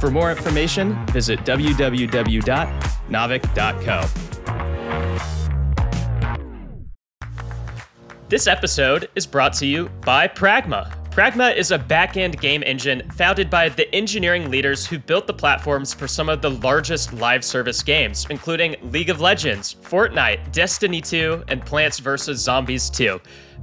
For more information, visit www.naavik.co. This episode is brought to you by Pragma. Pragma is a back-end game engine founded by the engineering leaders who built the platforms for some of the largest live service games, including League of Legends, Fortnite, Destiny 2, and Plants vs. Zombies 2.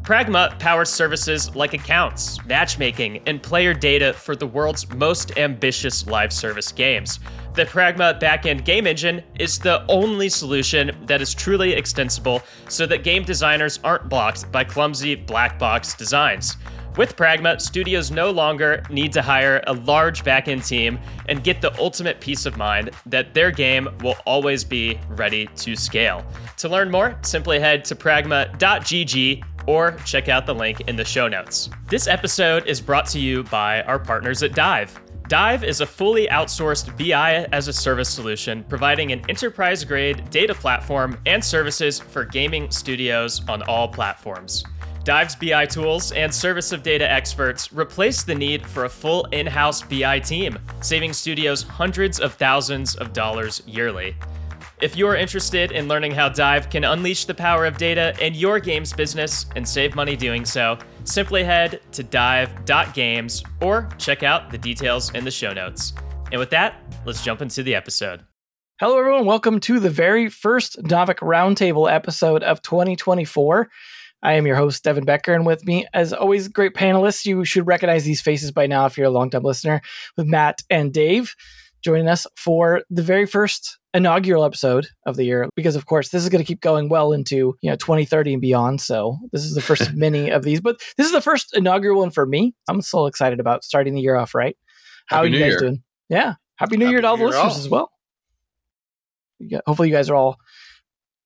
Pragma powers services like accounts, matchmaking, and player data for the world's most ambitious live service games. The Pragma backend game engine is the only solution that is truly extensible so that game designers aren't blocked by clumsy black box designs. With Pragma, studios no longer need to hire a large backend team and get the ultimate peace of mind that their game will always be ready to scale. To learn more, simply head to pragma.gg or check out the link in the show notes. This episode is brought to you by our partners at Dive. Dive is a fully outsourced BI as a service solution providing an enterprise grade data platform and services for gaming studios on all platforms. Dive's BI tools and service of data experts replace the need for a full in house BI team, saving studios hundreds of thousands of dollars yearly. If you are interested in learning how Dive can unleash the power of data in your games business and save money doing so, simply head to dive.games or check out the details in the show notes. And with that, let's jump into the episode. Hello, everyone. Welcome to the very first Naavik Roundtable episode of 2024. I am your host, Devin Becker, and with me, as always, great panelists. You should recognize these faces by now if you're a long-time listener, with Matt and Dave joining us for the very first inaugural episode of the year. Because of course, this is going to keep going well into you know 2030 and beyond. So this is the first many of these, but this is the first inaugural one for me. I'm so excited about starting the year off right. How Happy are you New guys year. doing? Yeah, Happy New Happy Year to all the listeners all. as well. hopefully, you guys are all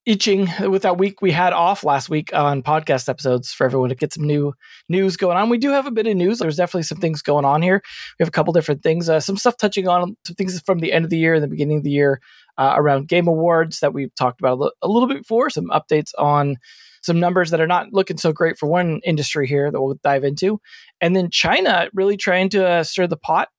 itching with that week we had off last week on podcast episodes for everyone to get some new news going on. We do have a bit of news. There's definitely some things going on here. We have a couple different things, uh, some stuff touching on some things from the end of the year and the beginning of the year uh, around game awards that we've talked about a, l- a little bit before. Some updates on some numbers that are not looking so great for one industry here that we'll dive into, and then China really trying to uh, stir the pot.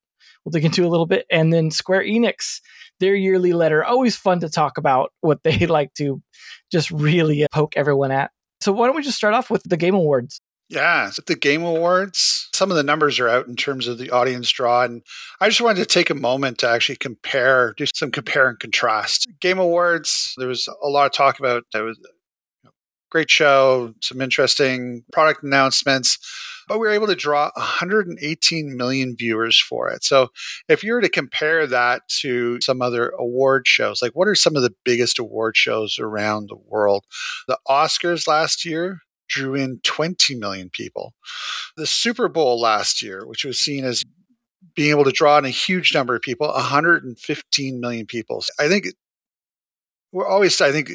We'll dig into a little bit, and then Square Enix their yearly letter. Always fun to talk about what they like to just really poke everyone at. So why don't we just start off with the Game Awards? Yeah, the Game Awards. Some of the numbers are out in terms of the audience draw, and I just wanted to take a moment to actually compare, do some compare and contrast. Game Awards. There was a lot of talk about. It was great show, some interesting product announcements but we were able to draw 118 million viewers for it. So if you were to compare that to some other award shows, like what are some of the biggest award shows around the world? The Oscars last year drew in 20 million people. The Super Bowl last year, which was seen as being able to draw in a huge number of people 115 million people i think we're always i think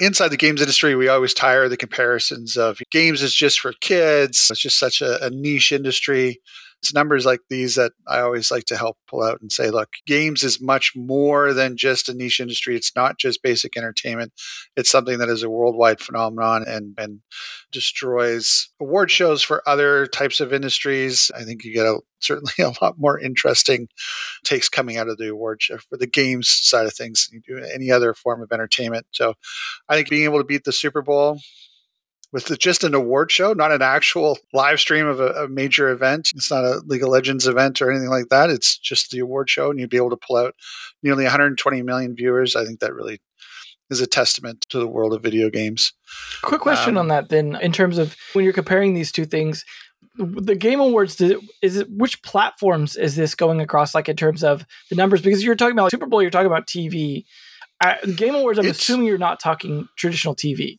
inside the games industry we always tire the comparisons of games is just for kids. It's just such a, a niche industry it's numbers like these that I always like to help pull out and say, look, games is much more than just a niche industry. It's not just basic entertainment. It's something that is a worldwide phenomenon and, and destroys award shows for other types of industries. I think you get a certainly a lot more interesting takes coming out of the award show for the games side of things than you do any other form of entertainment. So I think being able to beat the Super Bowl with just an award show, not an actual live stream of a, a, major event. It's not a League of Legends event or anything like that. It's just the award show, and you'd be able to pull out nearly 120 million viewers. I think that really is a testament to the world of video games. Quick question um, on that, then, in terms of when you're comparing these two things. The Game Awards it, is it which platforms is this going across? Like in terms of the numbers, because you're talking about Super Bowl, you're talking about TV. Uh, Game Awards, I'm assuming you're not talking traditional TV.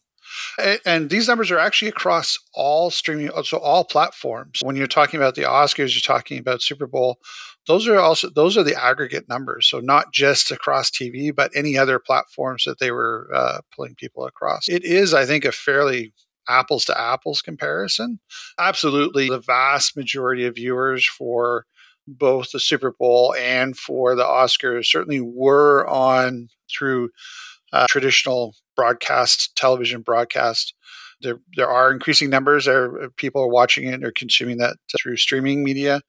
And, these numbers are actually across all streaming, so all platforms. When you're talking about the Oscars, you're talking about Super Bowl. Those are also those are the aggregate numbers. So not just across TV, but any other platforms that they were uh, pulling people across. It is, I think, a fairly apples to apples comparison. Absolutely, the vast majority of viewers for both the Super Bowl and for the Oscars certainly were on through uh, traditional broadcast television broadcast. There, there are increasing numbers. Uh, people are watching it or consuming that through streaming media.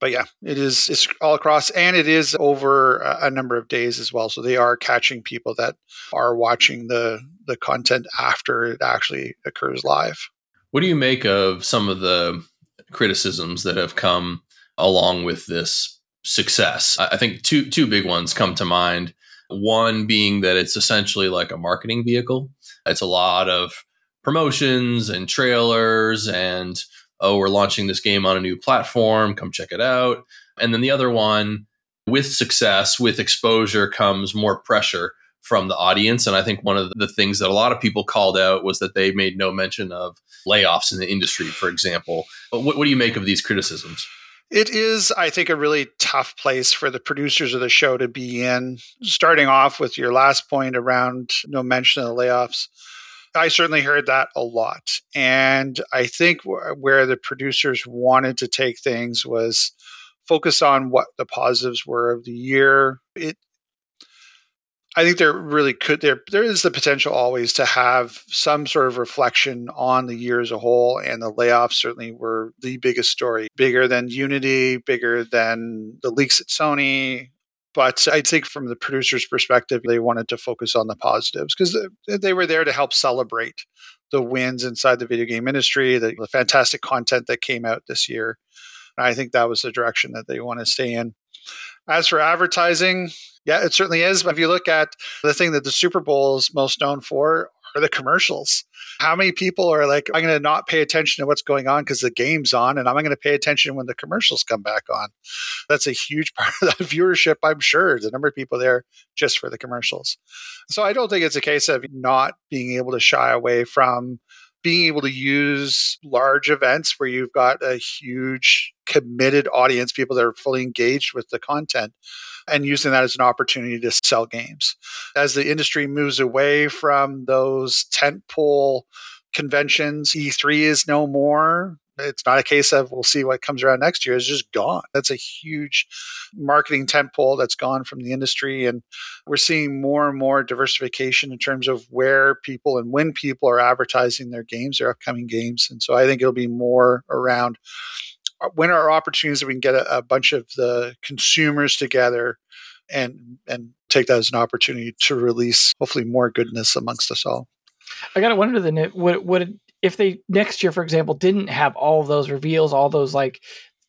But yeah, it is it's all across, and it is over a number of days as well. So they are catching people that are watching the the content after it actually occurs live. What do you make of some of the criticisms that have come along with this success? I think two two big ones come to mind. One being that it's essentially like a marketing vehicle. It's a lot of promotions and trailers and oh, we're launching this game on a new platform, come check it out. And then the other one, with success, with exposure comes more pressure from the audience. And I think one of the things that a lot of people called out was that they made no mention of layoffs in the industry, for example. But what, what do you make of these criticisms? It is, I think, a really tough place for the producers of the show to be in. Starting off with your last point around no mention of the layoffs, I certainly heard that a lot. And I think where the producers wanted to take things was focus on what the positives were of the year. It I think there really could there there is the potential always to have some sort of reflection on the year as a whole, and the layoffs certainly were the biggest story, bigger than Unity, bigger than the leaks at Sony. But I think from the producer's perspective, they wanted to focus on the positives because they were there to help celebrate the wins inside the video game industry, the, the fantastic content that came out this year. And I think that was the direction that they want to stay in. As for advertising, yeah, it certainly is. If you look at the thing that the Super Bowl is most known for are the commercials. How many people are like, I'm going to not pay attention to what's going on because the game's on, and I'm going to pay attention when the commercials come back on? That's a huge part of the viewership, I'm sure. The number of people there just for the commercials. So I don't think it's a case of not being able to shy away from being able to use large events where you've got a huge committed audience, people that are fully engaged with the content, and using that as an opportunity to sell games. As the industry moves away from those tentpole conventions, E3 is no more. It's not a case of we'll see what comes around next year. It's just gone. That's a huge marketing tentpole that's gone from the industry. And we're seeing more and more diversification in terms of where people and when people are advertising their games, their upcoming games. And so I think it'll be more around uh, when are opportunities that we can get a, a bunch of the consumers together and and take that as an opportunity to release hopefully more goodness amongst us all. I gotta wonder then what would if they next year, for example, didn't have all of those reveals, all those like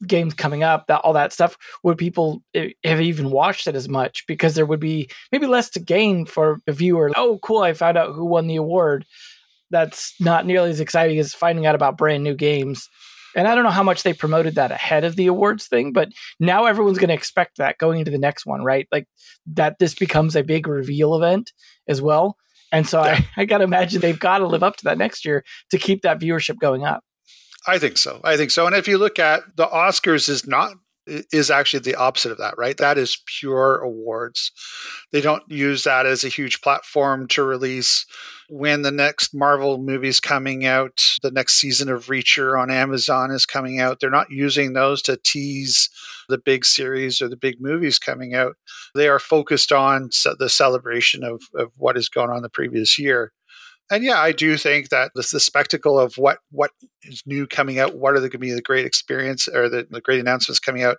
games coming up, that all that stuff, would people eh, have even watched it as much? Because there would be maybe less to gain for a viewer. Oh, cool! I found out who won the award. That's not nearly as exciting as finding out about brand new games. And I don't know how much they promoted that ahead of the awards thing, but now everyone's going to expect that going into the next one, right? Like that this becomes a big reveal event as well. And so yeah. I, I got to imagine they've got to live up to that next year to keep that viewership going up. I think so. I think so. And if you look at the Oscars is not is actually the opposite of that, right? That is pure awards. They don't use that as a huge platform to release when the next Marvel movie is coming out, the next season of Reacher on Amazon is coming out. They're not using those to tease the big series or the big movies coming out. They are focused on the celebration of, of what has gone on the previous year and yeah, I do think that the, the spectacle of what what is new coming out, what are the going to be the great experience or the, the great announcements coming out,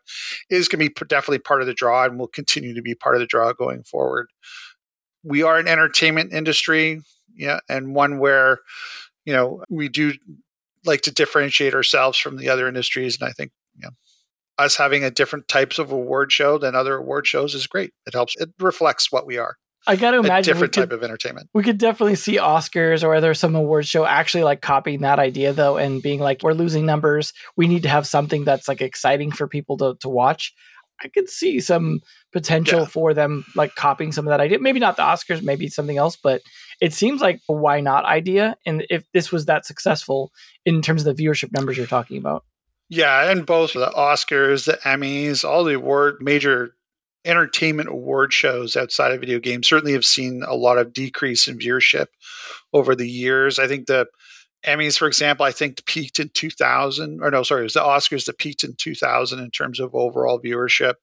is going to be definitely part of the draw and will continue to be part of the draw going forward. We are an entertainment industry, yeah, and one where you know we do like to differentiate ourselves from the other industries, and I think you know, us having a different types of award show than other award shows is great. It helps. It reflects what we are. I got to imagine a different could, type of entertainment. We could definitely see Oscars or other some award show actually like copying that idea though and being like, we're losing numbers. We need to have something that's like exciting for people to, to watch. I could see some potential yeah. for them like copying some of that idea. Maybe not the Oscars, maybe something else, but it seems like a why not idea. And if this was that successful in terms of the viewership numbers you're talking about. Yeah, and both the Oscars, the Emmys, all the award major entertainment award shows outside of video games certainly have seen a lot of decrease in viewership over the years. I think the Emmys, for example, I think peaked in 2000, or no, sorry, it was the Oscars that peaked in 2000 in terms of overall viewership.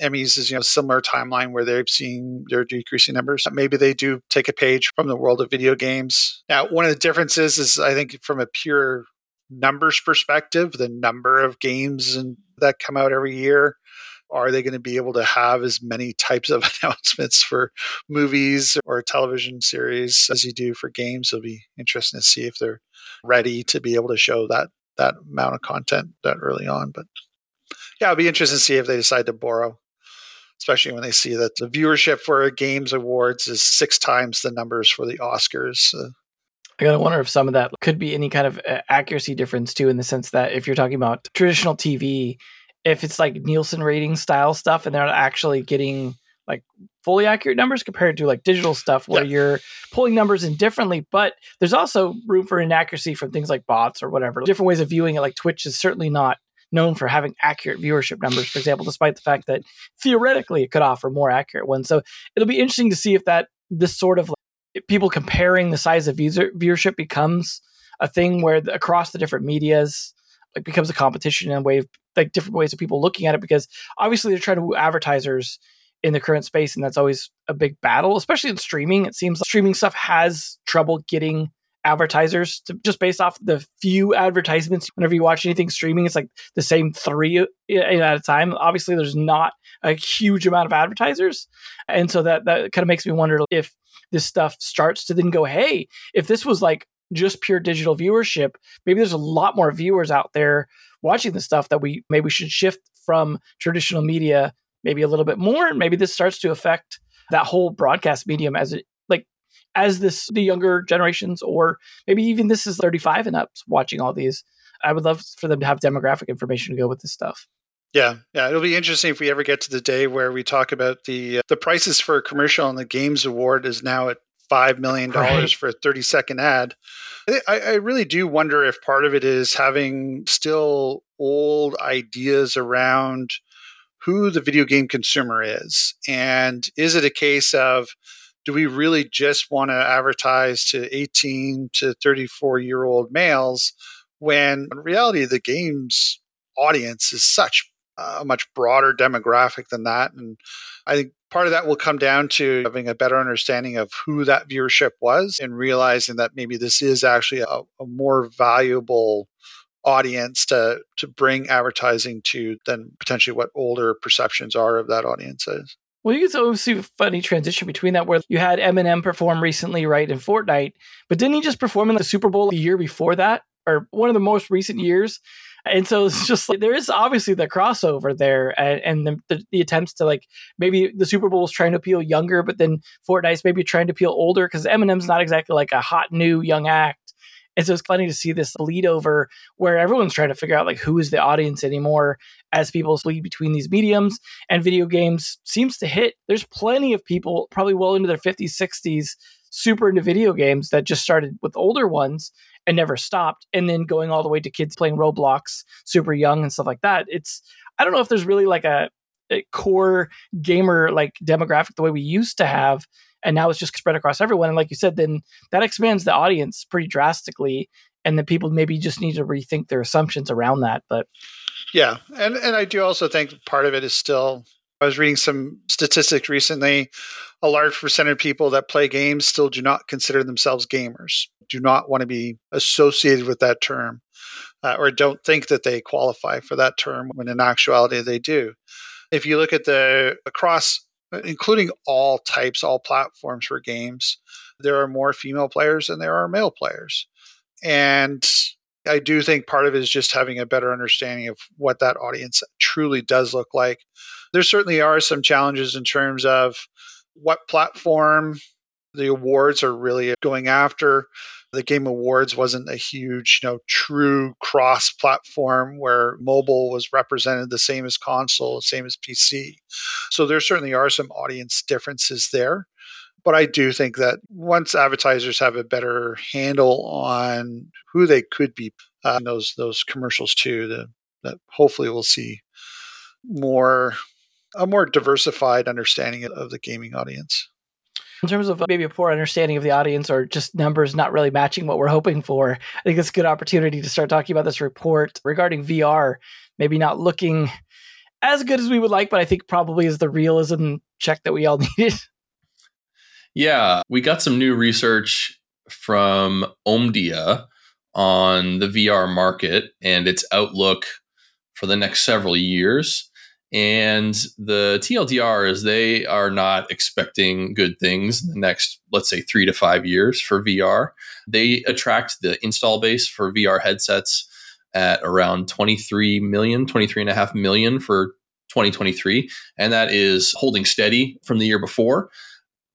Emmys is you know similar timeline where they've seen their decreasing numbers. Maybe they do take a page from the world of video games. Now, one of the differences is I think from a pure numbers perspective, the number of games and that come out every year are they going to be able to have as many types of announcements for movies or television series as you do for games? It'll be interesting to see if they're ready to be able to show that that amount of content that early on. But yeah, it'll be interesting to see if they decide to borrow, especially when they see that the viewership for Games Awards is six times the numbers for the Oscars. Uh, I gotta wonder if some of that could be any kind of uh, accuracy difference too, in the sense that if you're talking about traditional TV, if it's like Nielsen rating style stuff and they're not actually getting like fully accurate numbers compared to like digital stuff where yeah. you're pulling numbers in differently but there's also room for inaccuracy from things like bots or whatever different ways of viewing it like twitch is certainly not known for having accurate viewership numbers for example despite the fact that theoretically it could offer more accurate ones so it'll be interesting to see if that this sort of like, people comparing the size of user viewership becomes a thing where the, across the different medias like becomes a competition and a way of like different ways of people looking at it because obviously they're trying to woo advertisers in the current space and that's always a big battle especially in streaming. It seems like streaming stuff has trouble getting advertisers to, just based off the few advertisements whenever you watch anything streaming it's like the same three uh, at a time. Obviously there's not a huge amount of advertisers and so that that kind of makes me wonder if this stuff starts to then go hey if this was like just pure digital viewership, maybe there's a lot more viewers out there watching the stuff that we maybe we should shift from traditional media maybe a little bit more. And maybe this starts to affect that whole broadcast medium as it like as this the younger generations or maybe even this is 35 and up watching all these i would love for them to have demographic information to go with this stuff. Yeah, yeah, it'll be interesting if we ever get to the day where we talk about the uh, the prices for a commercial and the Games Award is now at five million dollars right. for a thirty second ad. I, I really do wonder if part of it is having still old ideas around who the video game consumer is, and is it a case of do we really just want to advertise to 18 to 34 year old males when in reality the game's audience is such a much broader demographic than that and i think part of that will come down to having a better understanding of who that viewership was and realizing that maybe this is actually a, a more valuable audience to to bring advertising to than potentially what older perceptions are of that audience is. Well, you can see a funny transition between that where you had Eminem perform recently, right, in Fortnite, but didn't he just perform in the Super Bowl the year before that, or one of the most recent years? And so it's just like there is obviously the crossover there and, and the, the, the, attempts to like maybe the super bowl is trying to appeal younger but then fortnite's maybe trying to appeal older because eminem's not exactly like a hot new young act. And so it's funny to see this lead over where everyone's trying to figure out like who is the audience anymore as people lead between these mediums and video games seems to hit. There's plenty of people probably well into their 50s 60s super into video games that just started with older ones and never stopped. And then going all the way to kids playing roblox super young and stuff like that it's i don't know if there's really like a, a core gamer like demographic the way we used to have and now it's just spread across everyone. And like you said then that expands the audience pretty drastically and then people maybe just need to rethink their assumptions around that but yeah and and i do also think part of it is still I was reading some statistics recently. A large percent of people that play games still do not consider themselves gamers, do not want to be associated with that term, uh, or don't think that they qualify for that term when in actuality they do. If you look at the across, including all types, all platforms for games, there are more female players than there are male players. And I do think part of it is just having a better understanding of what that audience truly does look like. There certainly are some challenges in terms of what platform the awards are really going after. The Game Awards wasn't a huge, you know, true cross platform where mobile was represented the same as console, same as PC. So there certainly are some audience differences there. But I do think that once advertisers have a better handle on who they could be, uh, those those commercials too, the, that hopefully we'll see more a more diversified understanding of the gaming audience. In terms of uh, maybe a poor understanding of the audience or just numbers not really matching what we're hoping for, I think it's a good opportunity to start talking about this report regarding VR, maybe not looking as good as we would like, but I think probably is the realism check that we all needed. Yeah, we got some new research from Omdia on the VR market and its outlook for the next several years. And the TLDR is they are not expecting good things in the next, let's say, three to five years for VR. They attract the install base for VR headsets at around 23 million, 23 and a half million for 2023. And that is holding steady from the year before.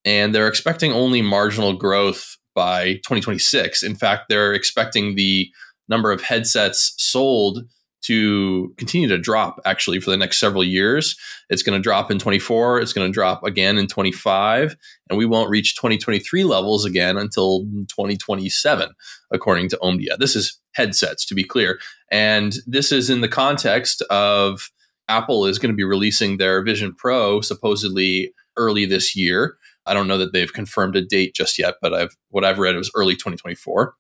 And they're expecting only marginal growth by 2026. In fact, they're expecting the number of headsets sold to continue to drop actually for the next several years. It's going to drop in 24, it's going to drop again in 25, and we won't reach 2023 levels again until 2027, according to Omdia. This is headsets, to be clear. And this is in the context of Apple is going to be releasing their Vision Pro supposedly early this year. I don't know that they've confirmed a date just yet, but I've what I've read it was early 2024.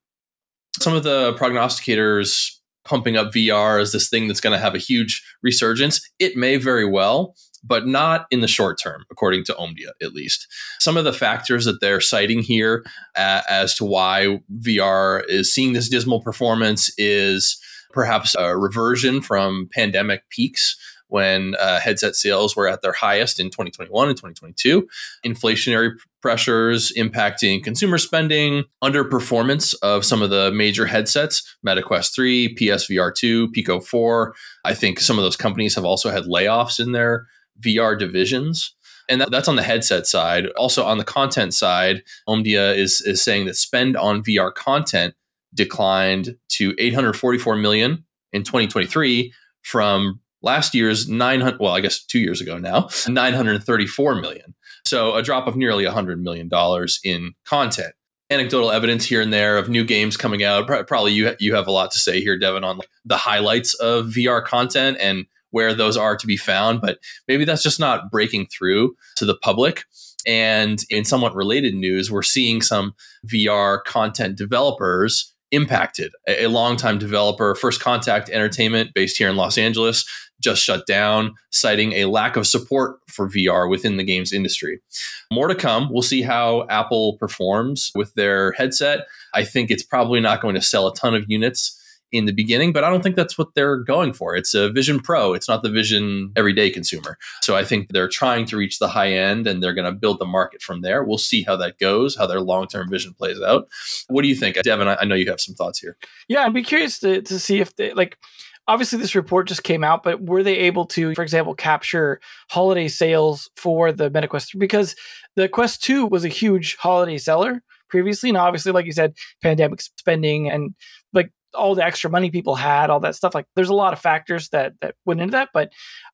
Some of the prognosticators pumping up VR as this thing that's going to have a huge resurgence. It may very well, but not in the short term, according to Omdia, at least. Some of the factors that they're citing here uh, as to why VR is seeing this dismal performance is perhaps a reversion from pandemic peaks when uh, headset sales were at their highest in 2021 and 2022. Inflationary pressures impacting consumer spending, underperformance of some of the major headsets, MetaQuest 3, PSVR 2, Pico 4. I think some of those companies have also had layoffs in their VR divisions. And that, that's on the headset side. Also on the content side, Omdia is, is saying that spend on VR content declined to 844 million in 2023 from last year's 900 well i guess two years ago now 934 million. So a drop of nearly 100 million dollars in content. Anecdotal evidence here and there of new games coming out. Probably you you have a lot to say here devin on the highlights of vr content and where those are to be found but maybe that's just not breaking through to the public. And in somewhat related news we're seeing some vr content developers impacted. A, a longtime developer, First Contact Entertainment, based here in Los Angeles, just shut down, citing a lack of support for VR within the games industry. More to come. We'll see how Apple performs with their headset. I think it's probably not going to sell a ton of units in the beginning, but I don't think that's what they're going for. It's a Vision Pro, it's not the Vision everyday consumer. So I think they're trying to reach the high end and they're going to build the market from there. We'll see how that goes, how their long term vision plays out. What do you think? Devin, I, know you have some thoughts here. Yeah, I'd be curious to, to see if they like obviously this report just came out, but were they able to, for example, capture holiday sales for the MetaQuest? Because the Quest 2 was a huge holiday seller previously. And obviously, like you said, pandemic spending and all the extra money people had, all that stuff. Like there's a lot of factors that that went into that, but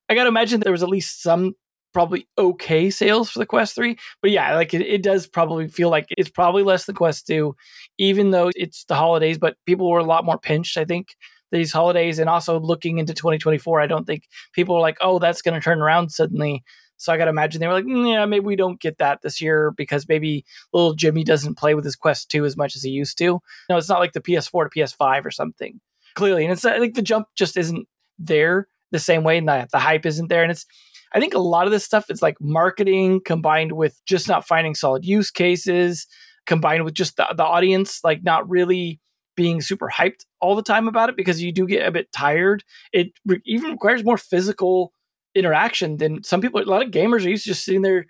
I got to imagine there was at least some probably okay sales for the Quest 3. But yeah, like it, it, does probably feel like it's probably less than Quest 2, even though it's the holidays, but people were a lot more pinched, I think, these holidays. And also looking into 2024, I don't think people are like, oh, that's going to turn around suddenly. So I got to imagine they were like, mm, yeah, maybe we don't get that this year because maybe little Jimmy doesn't play with his Quest 2 as much as he used to. No, it's not like the PS4 to PS5 or something. Clearly, and it's think the jump just isn't there the same way, and the, the hype isn't there. And it's I think a lot of this stuff is like marketing combined with just not finding solid use cases, combined with just the, the audience like not really being super hyped all the time about it because you do get a bit tired. It re- even requires more physical interaction than some people. A lot of gamers are used to just sitting there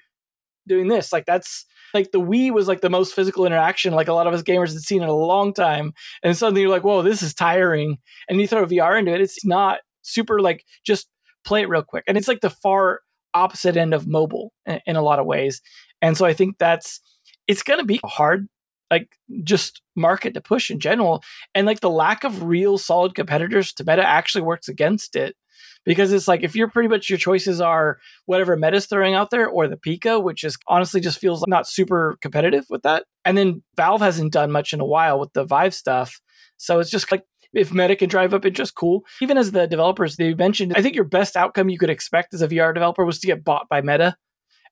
doing this. Like that's like the Wii was like the most physical interaction like a lot of us gamers had seen in a long time. And suddenly you're like, whoa, this is tiring. And you throw VR into it, it's not super like just play it real quick. And it's like the far opposite end of mobile in, in a lot of ways. And so I think that's it's gonna be hard like just market to push in general and like the lack of real solid competitors to meta actually works against it because it's like if you're pretty much your choices are whatever Meta's throwing out there or the Pico, which is honestly just feels not super competitive with that. And then Valve hasn't done much in a while with the Vive stuff. So it's just like if Meta can drive up interest, cool. Even as the developers, they mentioned, I think your best outcome you could expect as a VR developer was to get bought by Meta.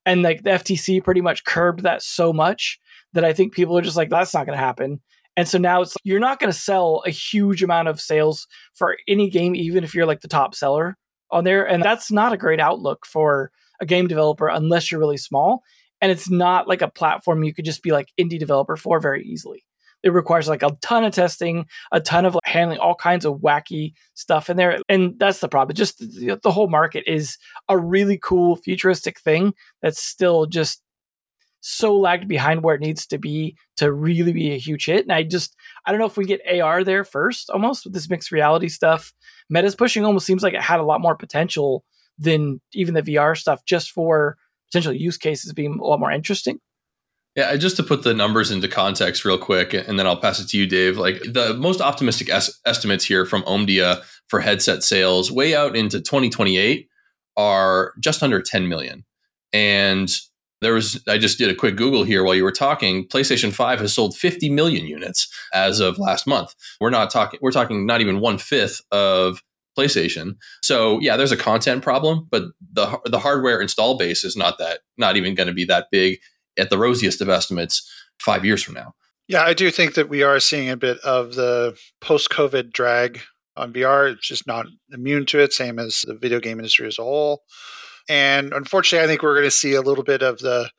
And like the FTC pretty much curbed that so much that I think people are just like, that's not going to happen. And so now it's you're not going to sell a huge amount of sales for any game, even if you're like the top seller on there. And that's not a great outlook for a game developer unless you're really small. And it's not like a platform you could just be like indie developer for very easily. It requires like a ton of testing, a ton of like handling all kinds of wacky stuff in there. And that's the problem. Just the, the whole market is a really cool futuristic thing that's still just so lagged behind where it needs to be to really be a huge hit. And I just, I don't know if we get AR there first almost with this mixed reality stuff. Meta's pushing almost seems like it had a lot more potential than even the VR stuff just for potential use cases being a lot more interesting. Yeah, just to put the numbers into context real quick, and then I'll pass it to you, Dave. Like the most optimistic es- estimates here from Omdia for headset sales way out into 2028 are just under 10 million. And there was I just did a quick Google here while you were talking. PlayStation 5 has sold 50 million units as of last month. We're not talking we're talking not even one fifth of PlayStation. So yeah, there's a content problem, but the the hardware install base is not that not even going to be that big at the rosiest of estimates five years from now. Yeah, I do think that we are seeing a bit of the post COVID drag on VR. It's just not immune to it, same as the video game industry as a whole. And unfortunately, I think we're going to see a little bit of the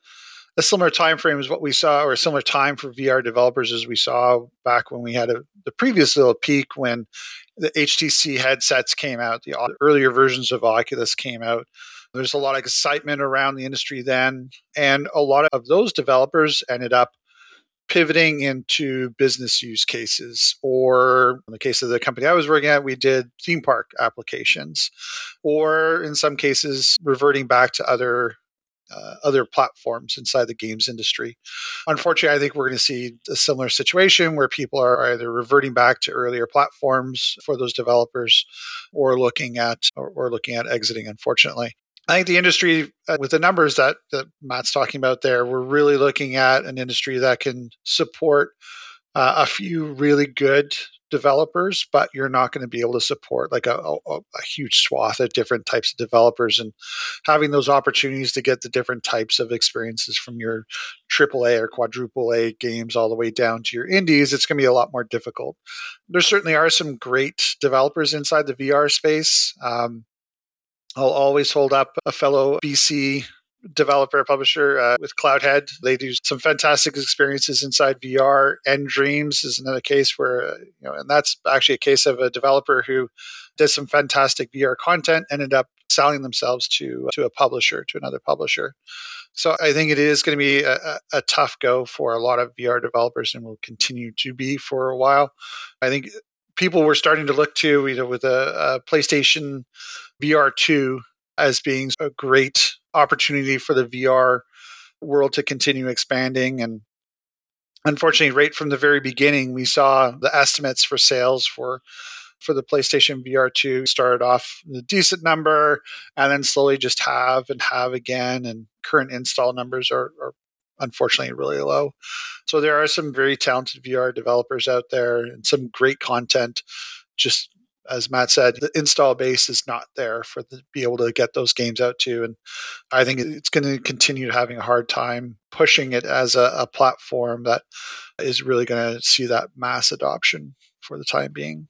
a similar time frame as what we saw, or a similar time for VR developers as we saw back when we had a, the previous little peak when the HTC headsets came out, the earlier versions of Oculus came out. There's a lot of excitement around the industry then, and a lot of those developers ended up pivoting into business use cases, or in the case of the company I was working at, we did theme park applications, or in some cases, reverting back to other. Uh, other platforms inside the games industry. Unfortunately, I think we're going to see a similar situation where people are either reverting back to earlier platforms for those developers, or looking at or, or looking at exiting. Unfortunately, I think the industry, uh, with the numbers that, that Matt's talking about there, we're really looking at an industry that can support uh, a few really good developers, but you're not going to be able to support like a, a, a, huge swath of different types of developers. And having those opportunities to get the different types of experiences from your AAA or quadruple A games all the way down to your indies, it's going to be a lot more difficult. There certainly are some great developers inside the VR space. Um, I'll always hold up a fellow BC developer publisher uh, with Cloudhead. They do some fantastic experiences inside VR. nDreams is another case where uh, you know, and that's actually a case of a developer who did some fantastic VR content, ended up selling themselves to to a publisher, to another publisher. So I think it is going to be a, a, tough go for a lot of VR developers, and will continue to be for a while. I think people were starting to look to, you know, with a, a PlayStation VR2 as being a great opportunity for the VR world to continue expanding. And unfortunately, right from the very beginning, we saw the estimates for sales for for the PlayStation VR2 started off a decent number and then slowly just have and have again. And current install numbers are, are unfortunately really low. So there are some very talented VR developers out there and some great content. Just as Matt said, the install base is not there for the be able to get those games out to. And I think it's going to continue having a hard time pushing it as a, a platform that is really going to see that mass adoption for the time being.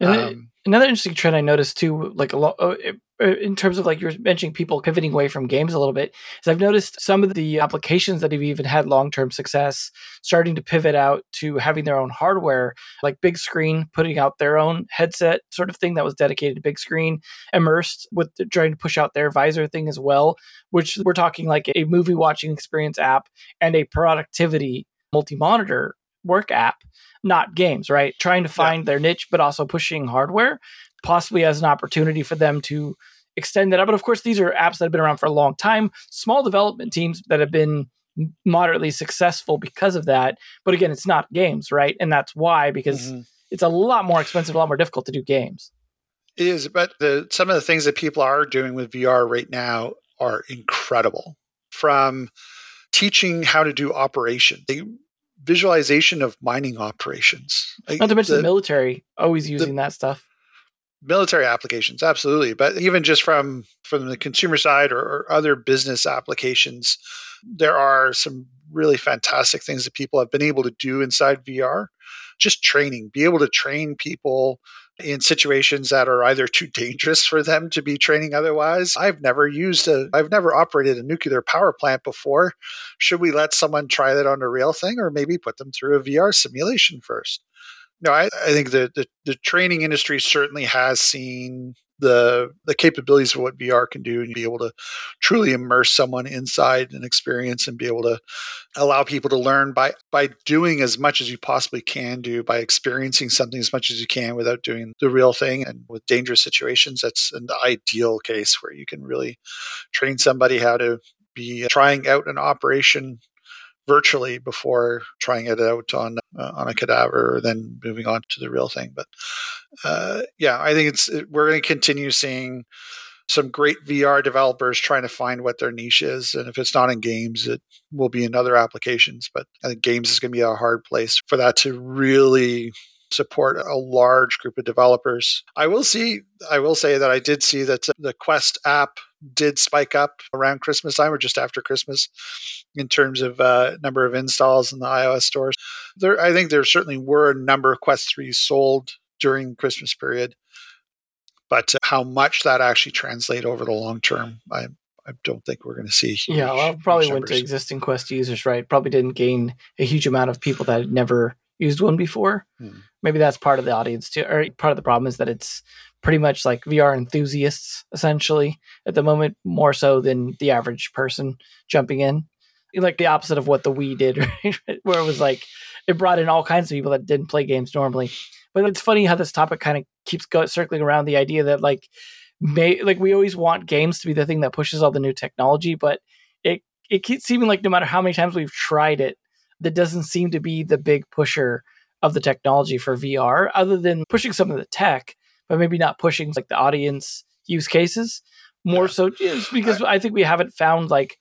Um, another interesting trend I noticed too, like a lot oh, Uh, in terms of like you're mentioning people pivoting away from games a little bit, is I've noticed some of the applications that have even had long term success starting to pivot out to having their own hardware, like Bigscreen, putting out their own headset sort of thing that was dedicated to Bigscreen, immersed with trying to push out their visor thing as well, which we're talking like a movie watching experience app and a productivity multi monitor work app not games, right? Trying to find yeah. their niche, but also pushing hardware, possibly as an opportunity for them to extend that up. But of course, these are apps that have been around for a long time, small development teams that have been moderately successful because of that. But again, it's not games, right? And that's why, because mm-hmm. it's a lot more expensive, a lot more difficult to do games. It is, but the, some of the things that people are doing with VR right now are incredible. From teaching how to do operation, the visualization of mining operations. Not to mention the, the military always using the, that stuff. Military applications, absolutely, but even just from from the consumer side or, or other business applications, there are some really fantastic things that people have been able to do inside VR. Just training, be able to train people in situations that are either too dangerous for them to be training otherwise. I've never used a, I've never operated a nuclear power plant before. Should we let someone try that on a real thing or maybe put them through a VR simulation first? No, I, I think the, the, the training industry certainly has seen the the capabilities of what VR can do and be able to truly immerse someone inside an experience and be able to allow people to learn by by doing as much as you possibly can do by experiencing something as much as you can without doing the real thing. And with dangerous situations that's an ideal case where you can really train somebody how to be trying out an operation virtually before trying it out on uh, on a cadaver, then moving on to the real thing. But uh, yeah, I think it's we're going to continue seeing some great VR developers trying to find what their niche is, and if it's not in games, it will be in other applications. But I think games is going to be a hard place for that to really support a large group of developers. I will see I will say that I did see that the Quest app did spike up around Christmas time or just after Christmas in terms of uh, number of installs in the iOS stores. There, I think there certainly were a number of Quest 3s sold during Christmas period, but uh, how much that actually translate over the long term, I, I don't think we're going to see. Huge, yeah, well, probably went to existing Quest users, right? Probably didn't gain a huge amount of people that had never used one before. Hmm. Maybe that's part of the audience too, or part of the problem is that it's pretty much like VR enthusiasts essentially at the moment, more so than the average person jumping in. Like the opposite of what the Wii did, right? where it was like it brought in all kinds of people that didn't play games normally. But it's funny how this topic kind of keeps go- circling around the idea that like may like we always want games to be the thing that pushes all the new technology, but it it keeps seeming like no matter how many times we've tried it, that doesn't seem to be the big pusher of the technology for VR, other than pushing some of the tech but maybe not pushing like the audience use cases more yeah. so just because I, I think we haven't found like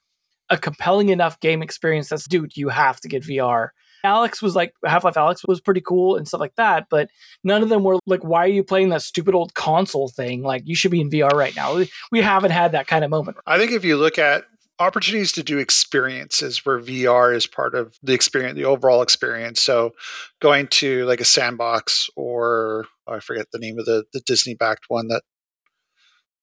a compelling enough game experience that's dude you have to get VR. Alyx was like Half-Life Alyx was pretty cool and stuff like that, but none of them were like why are you playing that stupid old console thing? Like you should be in VR right now. We haven't had that kind of moment. I think if you look at opportunities to do experiences where VR is part of the experience, the overall experience. So going to like a sandbox or oh, I forget the name of the, the Disney backed one that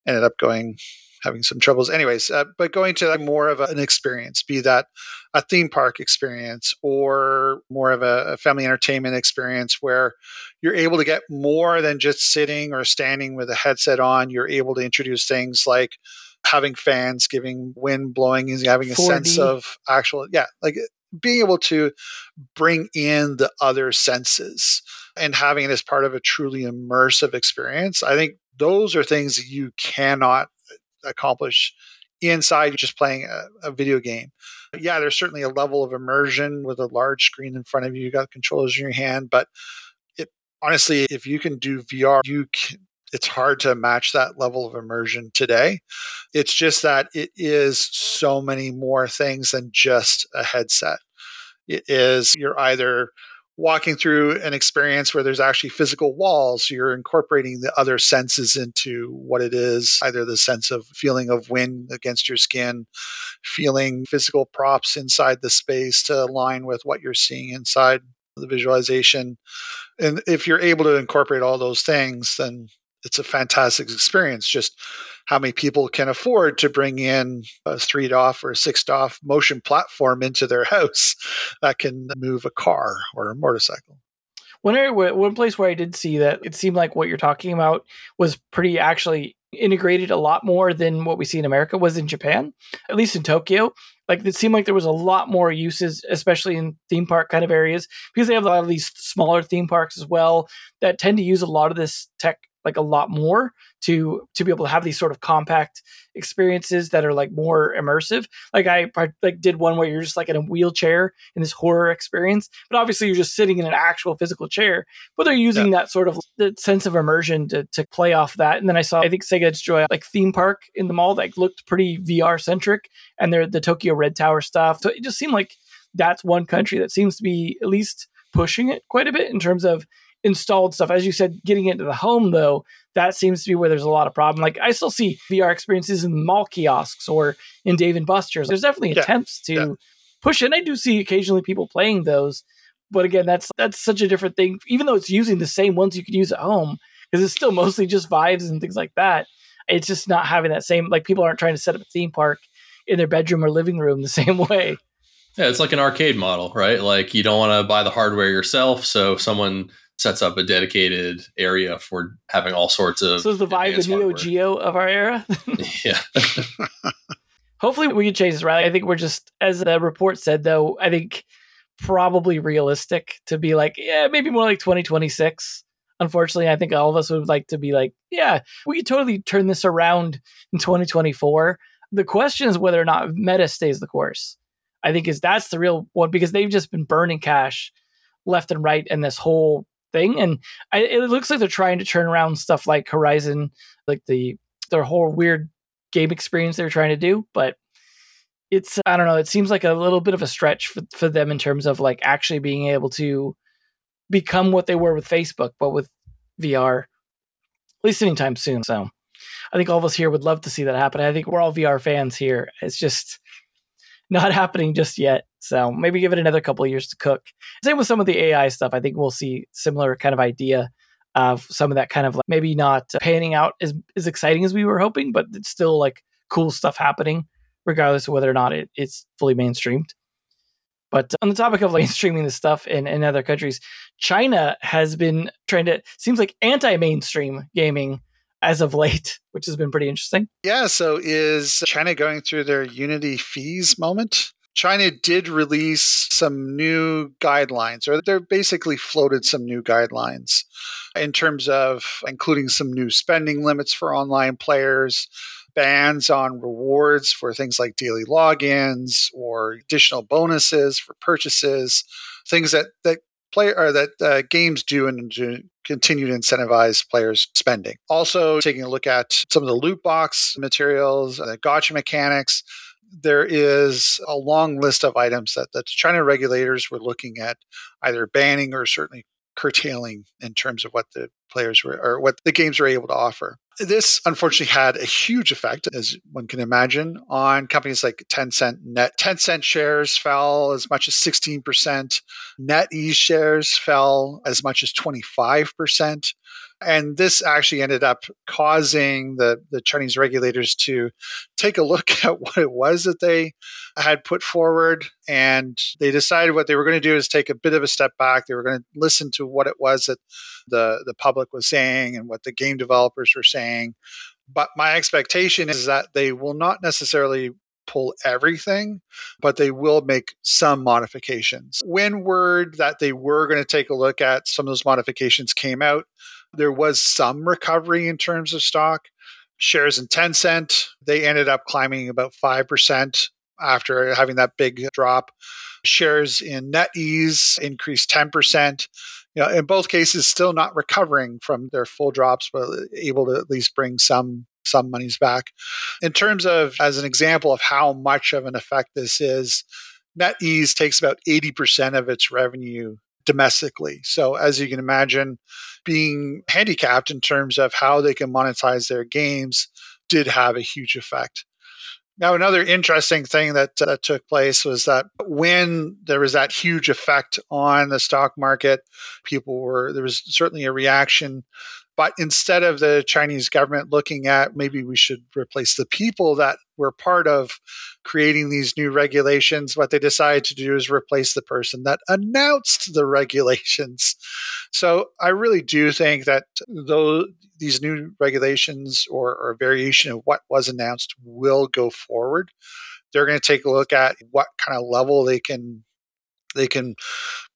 ended up going having some troubles anyways uh, but going to like more of a, an experience be that a theme park experience or more of a, a, family entertainment experience where you're able to get more than just sitting or standing with a headset on you're able to introduce things like having fans, giving wind blowing, having a 4D. sense of actual, yeah, like being able to bring in the other senses and having it as part of a truly immersive experience. I think those are things that you cannot uh, accomplish inside just playing a, a, video game. Yeah, there's certainly a level of immersion with a large screen in front of you. You got controllers in your hand, but it honestly, if you can do VR, you can, it's hard to match that level of immersion today. It's just that it is so many more things than just a headset. It is you're either walking through an experience where there's actually physical walls you're incorporating the other senses into what it is either the sense of feeling of wind against your skin feeling physical props inside the space to align with what you're seeing inside the visualization and if you're able to incorporate all those things then it's a fantastic experience. Just how many people can afford to bring in a three DOF or a six DOF motion platform into their house that can move a car or a motorcycle? One area, one place where I did see that it seemed like what you're talking about was pretty actually integrated a lot more than what we see in America was in Japan, at least in Tokyo. Like it seemed like there was a lot more uses, especially in theme park kind of areas, because they have a lot of these smaller theme parks as well that tend to use a lot of this tech like a lot more to to be able to have these sort of compact experiences that are like more immersive. Like I, I like did one where you're just like in a wheelchair in this horror experience, but obviously you're just sitting in an actual physical chair. But they're using yeah. that sort of the sense of immersion to to play off that. And then I saw I think Sega Joy like theme park in the mall that looked pretty VR centric, and they're the Tokyo Red Tower stuff. So it just seemed like that's one country that seems to be at least pushing it quite a bit in terms of installed stuff. As you said, getting into the home though, that seems to be where there's a lot of problem. Like I still see VR experiences in mall kiosks or in Dave and Buster's. There's definitely yeah. attempts to yeah. push it. And I do see occasionally people playing those, but again, that's that's such a different thing. Even though it's using the same ones you could use at home, because it's still mostly just vibes and things like that. It's just not having that same like people aren't trying to set up a theme park in their bedroom or living room the same way. Yeah, it's like an arcade model, right? Like you don't want to buy the hardware yourself, so someone sets up a dedicated area for having all sorts of. So is the Vive the Neo hardware. Geo of our era? yeah. Hopefully we can change this, right? I think we're just, as the report said, though. I think probably realistic to be like, yeah, maybe more like 2026. Unfortunately, I think all of us would like to be like, yeah, we could totally turn this around in 2024. The question is whether or not Meta stays the course. I think is that's the real one because they've just been burning cash left and right in this whole thing. And I, it looks like they're trying to turn around stuff like Horizon, like the their whole weird game experience they're trying to do. But it's I don't know. It seems like a little bit of a stretch for, for them in terms of like actually being able to become what they were with Facebook, but with VR, at least anytime soon. So I think all of us here would love to see that happen. I think we're all VR fans here. It's just not happening just yet. So maybe give it another couple of years to cook. Same with some of the AI stuff. I think we'll see similar kind of idea of some of that kind of like maybe not panning out as, as exciting as we were hoping, but it's still like cool stuff happening, regardless of whether or not it, it's fully mainstreamed. But on the topic of mainstreaming this stuff in, in other countries, China has been trying to seems like anti-mainstream gaming as of late, which has been pretty interesting. Yeah. So is China going through their Unity fees moment? China did release some new guidelines, or they're basically floated some new guidelines in terms of including some new spending limits for online players, bans on rewards for things like daily logins or additional bonuses for purchases, things that that player or that uh, games do to continue to incentivize players spending. Also, taking a look at some of the loot box materials, uh, gacha mechanics, there is a long list of items that, that the China regulators were looking at either banning or certainly curtailing in terms of what the players were or what the games were able to offer. This unfortunately had a huge effect, as one can imagine, on companies like Tencent Net. Tencent shares fell as much as 16%. NetEase shares fell as much as 25%. And this actually ended up causing the, the Chinese regulators to take a look at what it was that they had put forward. And they decided what they were going to do is take a bit of a step back. They were going to listen to what it was that the, the public was saying and what the game developers were saying. But my expectation is that they will not necessarily pull everything, but they will make some modifications. When word that they were going to take a look at some of those modifications came out, there was some recovery in terms of stock. Shares in Tencent, they ended up climbing about 5% after having that big drop. Shares in NetEase increased 10%. You know, in both cases, still not recovering from their full drops, but able to at least bring some some monies back. In terms of, as an example of how much of an effect this is, NetEase takes about 80% of its revenue domestically. So, as you can imagine, being handicapped in terms of how they can monetize their games did have a huge effect. Now, another interesting thing that uh, took place was that when there was that huge effect on the stock market, people were, there was certainly a reaction but instead of the Chinese government looking at maybe we should replace the people that were part of creating these new regulations, what they decided to do is replace the person that announced the regulations. So I really do think that though these new regulations or, or variation of what was announced will go forward, they're going to take a look at what kind of level they can they can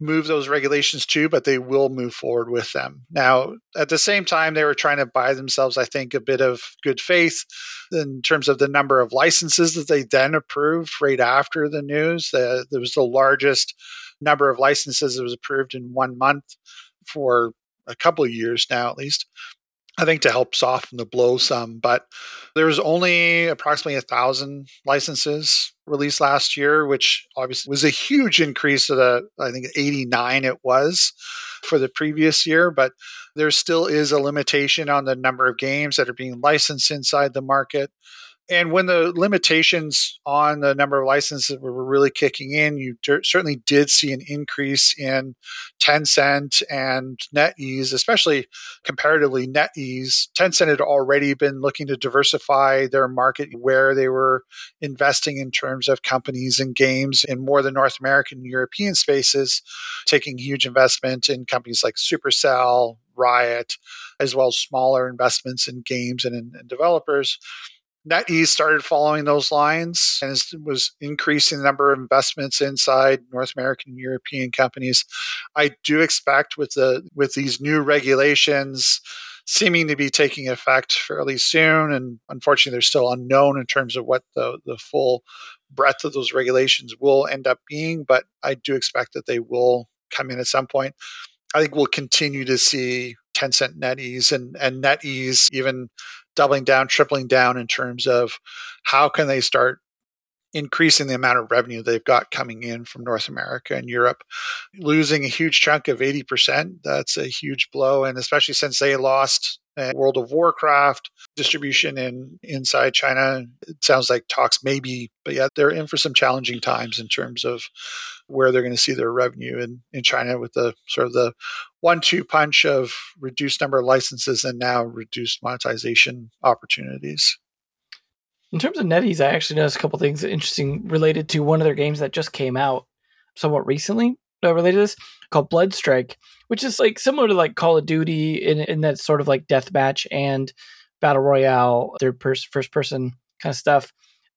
move those regulations too, but they will move forward with them. Now, at the same time, they were trying to buy themselves, I think, a bit of good faith in terms of the number of licenses that they then approved right after the news. The, there was the largest number of licenses that was approved in one month for a couple of years now, at least. I think to help soften the blow some, but there was only approximately a thousand licenses released last year, which obviously was a huge increase to the I think 89 it was for the previous year, but there still is a limitation on the number of games that are being licensed inside the market. And when the limitations on the number of licenses were really kicking in, you certainly did see an increase in Tencent and NetEase, especially comparatively NetEase. Tencent had already been looking to diversify their market where they were investing in terms of companies and games in more the North American and European spaces, taking huge investment in companies like Supercell, Riot, as well as smaller investments in games and in, in developers. NetEase started following those lines and was increasing the number of investments inside North American and European companies. I do expect with the with these new regulations seeming to be taking effect fairly soon, and unfortunately, they're still unknown in terms of what the the full breadth of those regulations will end up being. But I do expect that they will come in at some point. I think we'll continue to see Tencent NetEase and, and NetEase even doubling down, tripling down in terms of how can they start increasing the amount of revenue they've got coming in from North America and Europe. Losing a huge chunk of 80%, that's a huge blow. And especially since they lost uh, World of Warcraft distribution in inside China, it sounds like talks maybe, but yeah, they're in for some challenging times in terms of where they're going to see their revenue in, in China with the sort of the one two punch of reduced number of licenses and now reduced monetization opportunities. In terms of NetEase, I actually noticed a couple things interesting related to one of their games that just came out somewhat recently. Uh, related to this called Bloodstrike, which is like similar to like Call of Duty in in that sort of like deathmatch and battle royale, third person, first person kind of stuff.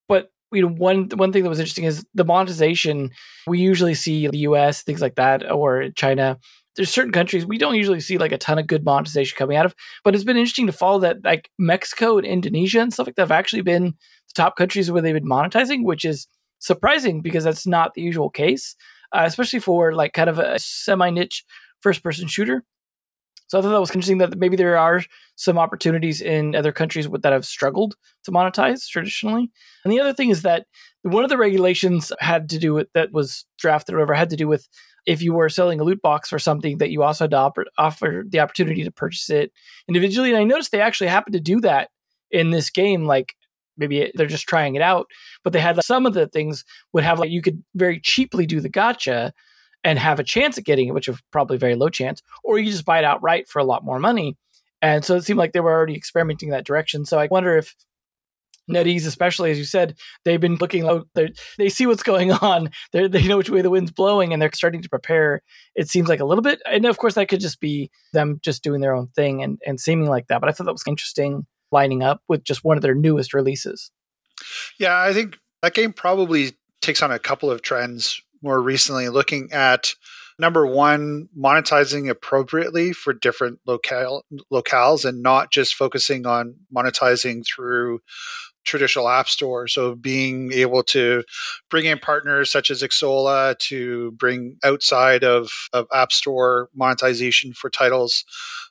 But you know one one thing that was interesting is the monetization we usually see the US things like that or China there's certain countries we don't usually see like a ton of good monetization coming out of but it's been interesting to follow that like Mexico and Indonesia and stuff like that have actually been the top countries where they've been monetizing which is surprising because that's not the usual case uh, especially for like kind of a semi niche first person shooter so I thought that was interesting that maybe there are some opportunities in other countries that have struggled to monetize traditionally. And the other thing is that one of the regulations had to do with that was drafted or whatever had to do with if you were selling a loot box for something that you also had to offer, offer the opportunity to purchase it individually. And I noticed they actually happened to do that in this game. Like maybe they're just trying it out, but they had like, some of the things would have like you could very cheaply do the gacha and have a chance at getting it, which is probably very low chance, or you just buy it outright for a lot more money. And so it seemed like they were already experimenting that direction. So I wonder if NetEase, especially as you said, they've been looking low. They see what's going on. They're, they know which way the wind's blowing, and they're starting to prepare. It seems like a little bit, and of course that could just be them just doing their own thing and and seeming like that. But I thought that was interesting, lining up with just one of their newest releases. Yeah, I think that game probably takes on a couple of trends more recently, looking at number one, monetizing appropriately for different locale locales and not just focusing on monetizing through traditional app store. So being able to bring in partners such as Xsolla to bring outside of, of app store monetization for titles,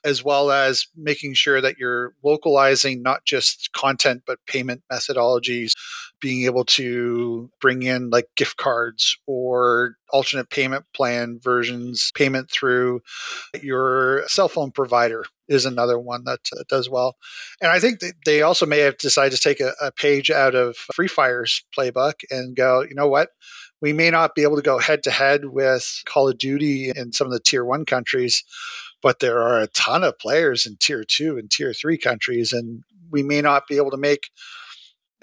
as well as making sure that you're localizing not just content but payment methodologies, being able to bring in like gift cards or alternate payment plan versions, payment through your cell phone provider is another one that uh, does well. And I think they also may have decided to take a, a page out of Free Fire's playbook and go, you know what? We may not be able to go head to head with Call of Duty in some of the tier one countries, but there are a ton of players in tier two and tier three countries. And we may not be able to make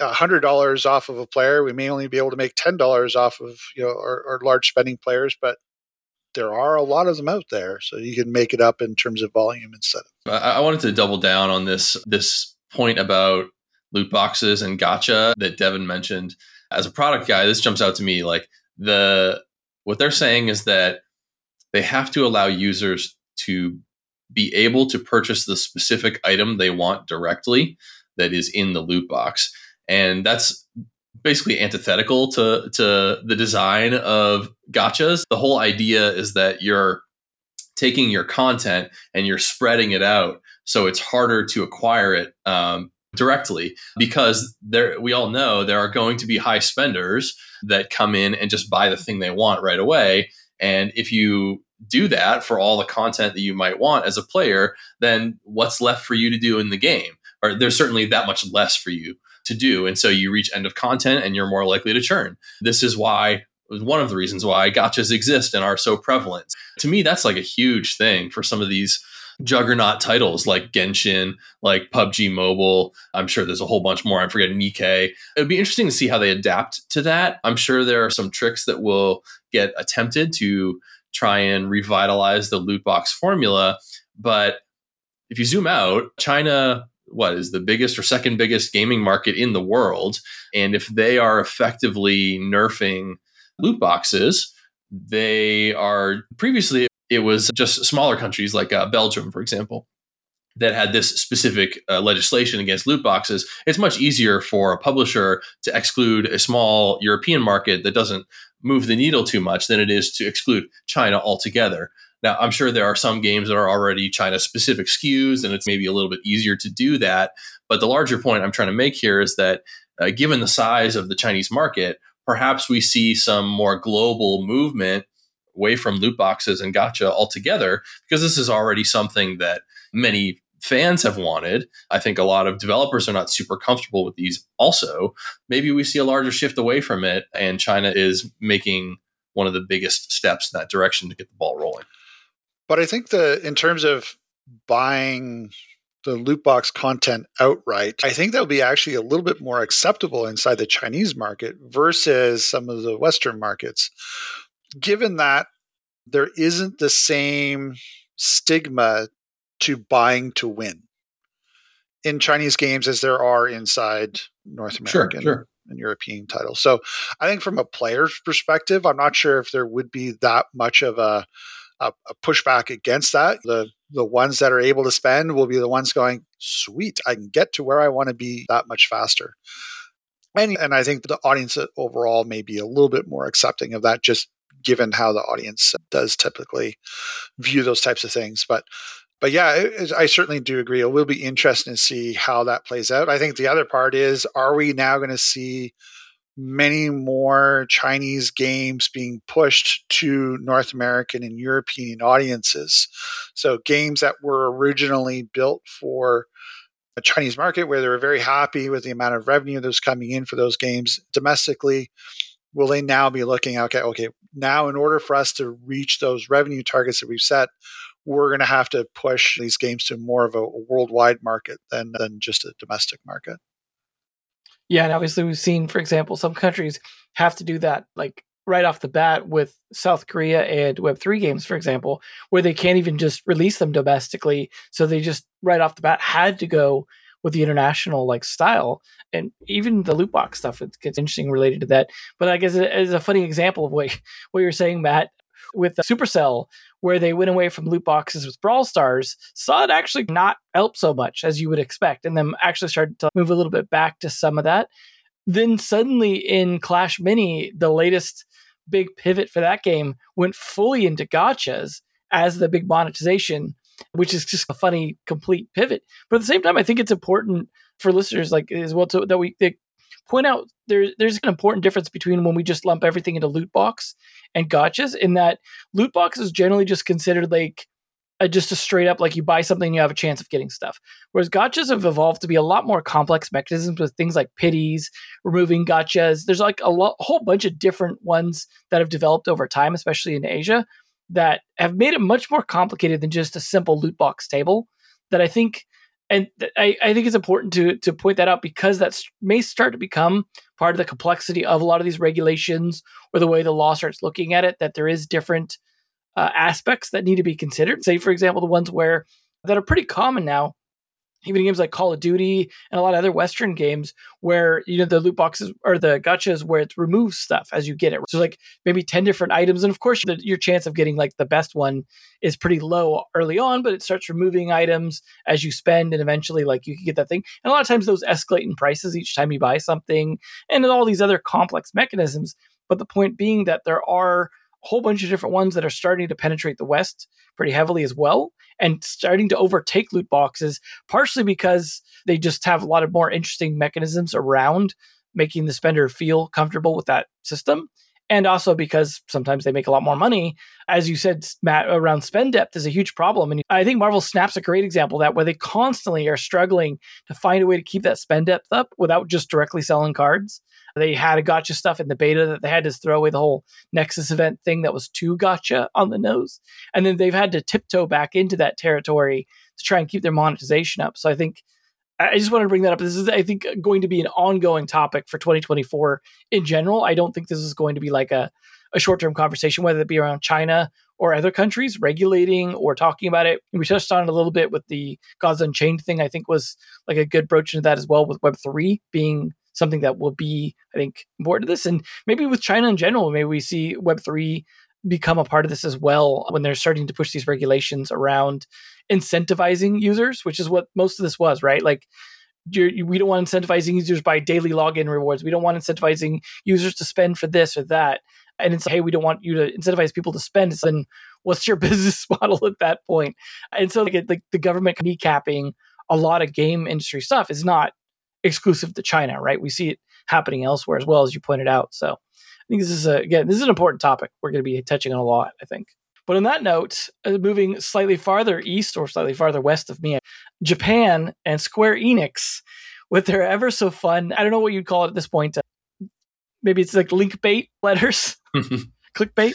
hundred dollars off of a player. We may only be able to make ten dollars off of you know our, our, large spending players, but there are a lot of them out there, so you can make it up in terms of volume instead of. I wanted to double down on this this point about loot boxes and gacha that Devin mentioned. As a product guy, this jumps out to me like the What they're saying is that they have to allow users to be able to purchase the specific item they want directly that is in the loot box. And that's basically antithetical to to the design of gachas. The whole idea is that you're taking your content and you're spreading it out so it's harder to acquire it um, directly because there we all know there are going to be high spenders that come in and just buy the thing they want right away. And if you do that for all the content that you might want as a player then what's left for you to do in the game? Or there's certainly that much less for you to do. And so you reach end of content and you're more likely to churn. This is why one of the reasons why gachas exist and are so prevalent. To me, that's like a huge thing for some of these juggernaut titles like Genshin, like PUBG Mobile. I'm sure there's a whole bunch more. I'm forgetting Nikke. It would be interesting to see how they adapt to that. I'm sure there are some tricks that will get attempted to try and revitalize the loot box formula. But if you zoom out, China what is the biggest or second biggest gaming market in the world. And if they are effectively nerfing loot boxes, they are previously it was just smaller countries like uh, Belgium, for example, that had this specific uh, legislation against loot boxes. It's much easier for a publisher to exclude a small European market that doesn't move the needle too much than it is to exclude China altogether. Now, I'm sure there are some games that are already China specific SKUs, and it's maybe a little bit easier to do that. But the larger point I'm trying to make here is that uh, given the size of the Chinese market, perhaps we see some more global movement away from loot boxes and gacha altogether, because this is already something that many fans have wanted. I think a lot of developers are not super comfortable with these also. Maybe we see a larger shift away from it, and China is making one of the biggest steps in that direction to get the ball rolling. But I think the in terms of buying the loot box content outright, I think that would be actually a little bit more acceptable inside the Chinese market versus some of the Western markets. Given that there isn't the same stigma to buying to win in Chinese games as there are inside North American sure, sure. and European titles. So I think from a player's perspective, I'm not sure if there would be that much of a a, a pushback against that. The the ones that are able to spend will be the ones going, sweet, I can get to where I want to be that much faster. And, and I think the audience overall may be a little bit more accepting of that, just given how the audience does typically view those types of things. But but yeah, it, I certainly do agree. It will be interesting to see how that plays out. I think the other part is, are we now going to see many more Chinese games being pushed to North American and European audiences. So, games that were originally built for a Chinese market where they were very happy with the amount of revenue that was coming in for those games domestically. Will they now be looking, okay, okay, now in order for us to reach those revenue targets that we've set, we're going to have to push these games to more of a worldwide market than, than just a domestic market. Yeah, and obviously we've seen, for example, some countries have to do that, like right off the bat with South Korea and Web3 games, for example, where they can't even just release them domestically. So they just right off the bat had to go with the international like style. And even the loot box stuff it gets interesting related to that. But I guess it is a funny example of what, what you're saying, Matt, with Supercell, where they went away from loot boxes with Brawl Stars, saw it actually not help so much as you would expect, and then actually started to move a little bit back to some of that. Then suddenly in Clash Mini, the latest big pivot for that game went fully into gachas as the big monetization, which is just a funny complete pivot. But at the same time, I think it's important for listeners like as well to, that we point out there, there's an important difference between when we just lump everything into loot box and gachas in that loot box is generally just considered like a, just a straight up like you buy something you have a chance of getting stuff. Whereas gachas have evolved to be a lot more complex mechanisms with things like pities removing gachas. There's like a, lo- a whole bunch of different ones that have developed over time especially in asia that have made it much more complicated than just a simple loot box table that i think and I, I think it's important to to point that out because that may start to become part of the complexity of a lot of these regulations or the way the law starts looking at it. That there is different uh, aspects that need to be considered. Say, for example, the ones where that are pretty common now even games like Call of Duty and a lot of other Western games where you know the loot boxes or the gachas where it removes stuff as you get it. So like maybe ten different items, and of course the, your chance of getting like the best one is pretty low early on, but it starts removing items as you spend, and eventually like you can get that thing. And a lot of times those escalate in prices each time you buy something, and all these other complex mechanisms. But the point being that there are whole bunch of different ones that are starting to penetrate the West pretty heavily as well and starting to overtake loot boxes, partially because they just have a lot of more interesting mechanisms around making the spender feel comfortable with that system. And also because sometimes they make a lot more money. As you said, Matt, around spend depth is a huge problem. And I think Marvel Snap's a great example that, where they constantly are struggling to find a way to keep that spend depth up without just directly selling cards. They had a gacha stuff in the beta that they had to throw away the whole Nexus event thing that was too gacha on the nose. And then they've had to tiptoe back into that territory to try and keep their monetization up. So I think I just wanted to bring that up. This is, I think, going to be an ongoing topic for 2024 in general. I don't think this is going to be like a, a short term conversation, whether it be around China or other countries regulating or talking about it. We touched on it a little bit with the Gods Unchained thing, I think was like a good broach into that as well, with Web3 being something that will be, I think, important to this. And maybe with China in general, maybe we see Web3 become a part of this as well when they're starting to push these regulations around incentivizing users, which is what most of this was, right? Like, we don't want incentivizing users by daily login rewards. We don't want incentivizing users to spend for this or that. And it's hey, we don't want you to incentivize people to spend. So then, what's your business model at that point? And so, like, like the government kneecapping a lot of game industry stuff is not exclusive to China, right? We see it happening elsewhere as well, as you pointed out. So I think this is a, again, this is an important topic. We're going to be touching on a lot, I think. But on that note, uh, moving slightly farther east or slightly farther west of me, Japan and Square Enix with their ever so fun, I don't know what you'd call it at this point. Uh, maybe it's like link bait letters, clickbait.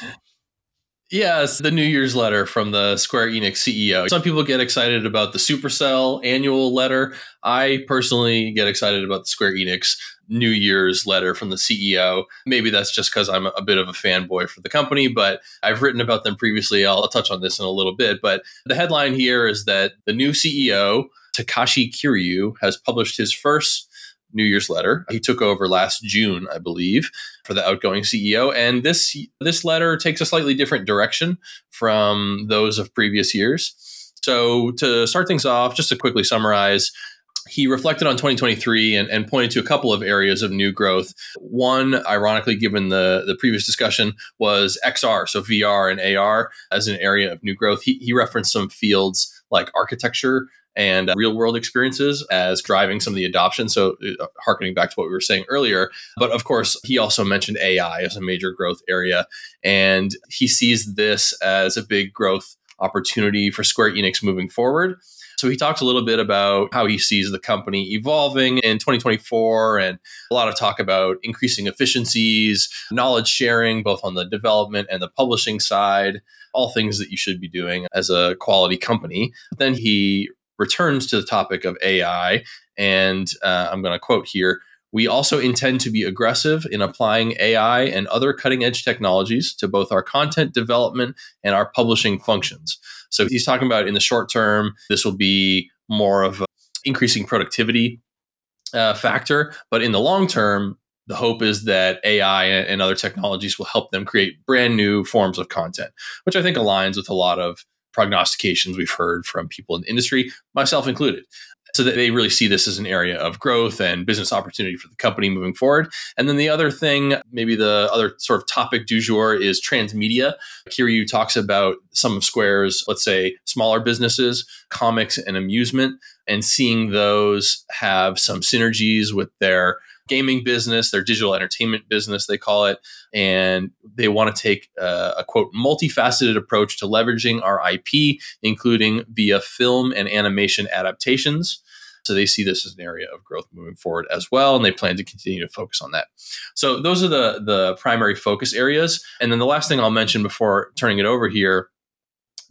Yes, the New Year's letter from the Square Enix CEO. Some people get excited about the Supercell annual letter. I personally get excited about the Square Enix New Year's letter from the CEO. Maybe that's just because I'm a bit of a fanboy for the company, but I've written about them previously. I'll, I'll touch on this in a little bit. But the headline here is that the new CEO, Takashi Kiryu, has published his first New Year's letter. He took over last June, I believe, for the outgoing CEO, and this this letter takes a slightly different direction from those of previous years. So to start things off, just to quickly summarize, he reflected on 2023 and, and, pointed to a couple of areas of new growth. One, ironically, given the, the previous discussion, was XR, so VR and AR as an area of new growth. He, he referenced some fields like architecture and uh, real world experiences as driving some of the adoption. So, uh, harkening back to what we were saying earlier. But of course, he also mentioned AI as a major growth area. And he sees this as a big growth opportunity for Square Enix moving forward. So he talks a little bit about how he sees the company evolving in 2024 and a lot of talk about increasing efficiencies, knowledge sharing, both on the development and the publishing side, all things that you should be doing as a quality company. Then he returns to the topic of AI. And uh, I'm going to quote here We also intend to be aggressive in applying AI and other cutting edge technologies to both our content development and our publishing functions. So he's talking about in the short term, this will be more of increasing productivity uh, factor. But in the long term, the hope is that AI and other technologies will help them create brand new forms of content, which I think aligns with a lot of prognostications we've heard from people in the industry, myself included. So that they really see this as an area of growth and business opportunity for the company moving forward. And then the other thing, maybe the other sort of topic du jour is transmedia. Kiryu talks about some of Square's, let's say, smaller businesses, comics and amusement, and seeing those have some synergies with their gaming business, their digital entertainment business, they call it. And they want to take a, a quote, multifaceted approach to leveraging our IP, including via film and animation adaptations. So they see this as an area of growth moving forward as well, and they plan to continue to focus on that. So those are the the primary focus areas. And then the last thing I'll mention before turning it over here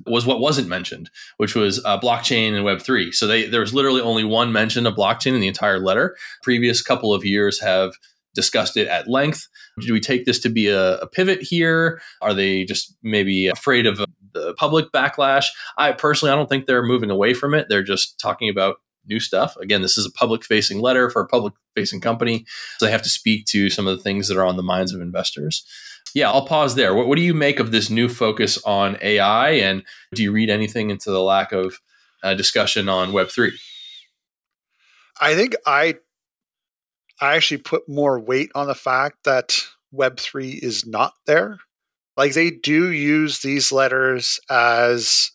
was what wasn't mentioned, which was uh, blockchain and Web three. So they, there was literally only one mention of blockchain in the entire letter. Previous couple of years have discussed it at length. Do we take this to be a, a pivot here? Are they just maybe afraid of the public backlash? I personally, I don't think they're moving away from it. They're just talking about new stuff. Again, this is a public facing letter for a public facing company. So they have to speak to some of the things that are on the minds of investors. Yeah, I'll pause there. What, what do you make of this new focus on AI? And do you read anything into the lack of uh, discussion on Web3? I think I I actually put more weight on the fact that Web3 is not there. Like they do use these letters as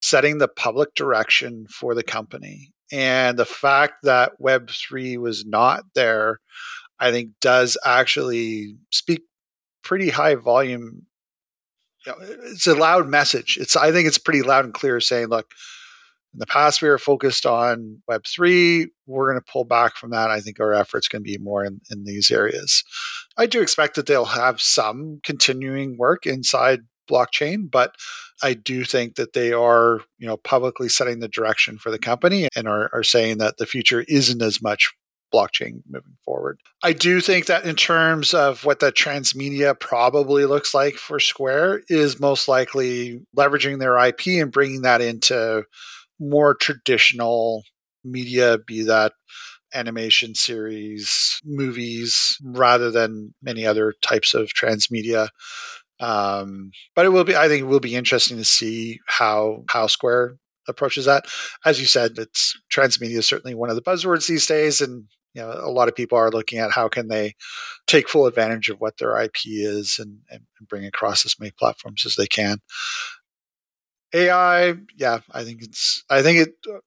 setting the public direction for the company. And the fact that Web3 was not there, I think, does actually speak pretty high volume. You know, it's a loud message. It's I think it's pretty loud and clear saying, look, in the past, we were focused on Web3. We're going to pull back from that. I think our efforts can be more in, in these areas. I do expect that they'll have some continuing work inside blockchain, but I do think that they are, you know, publicly setting the direction for the company and are, are saying that the future isn't as much blockchain moving forward. I do think that in terms of what the transmedia probably looks like for Square is most likely leveraging their IP and bringing that into more traditional media, be that animation series, movies, rather than many other types of transmedia. Um, but it will be, I think, it will be interesting to see how how Square approaches that. As you said, it's transmedia is certainly one of the buzzwords these days, and you know a lot of people are looking at how can they take full advantage of what their IP is and, and bring across as many platforms as they can. AI, yeah, I think it's, I think it, uh,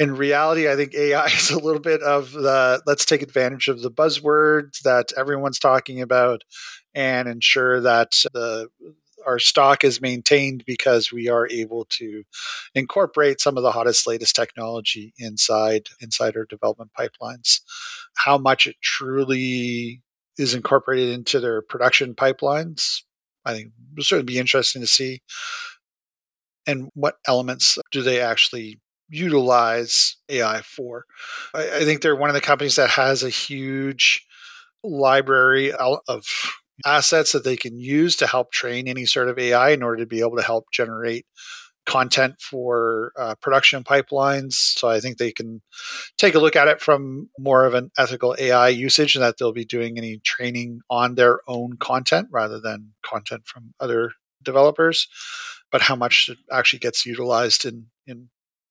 in reality, I think AI is a little bit of the let's take advantage of the buzzwords that everyone's talking about and ensure that the our stock is maintained because we are able to incorporate some of the hottest latest technology inside inside our development pipelines how much it truly is incorporated into their production pipelines I think it'll certainly be interesting to see. And what elements do they actually utilize AI for? I, I think they're one of the companies that has a huge library of assets that they can use to help train any sort of AI in order to be able to help generate content for uh, production pipelines. So I think they can take a look at it from more of an ethical AI usage and that they'll be doing any training on their own content rather than content from other developers. But how much actually gets utilized in, in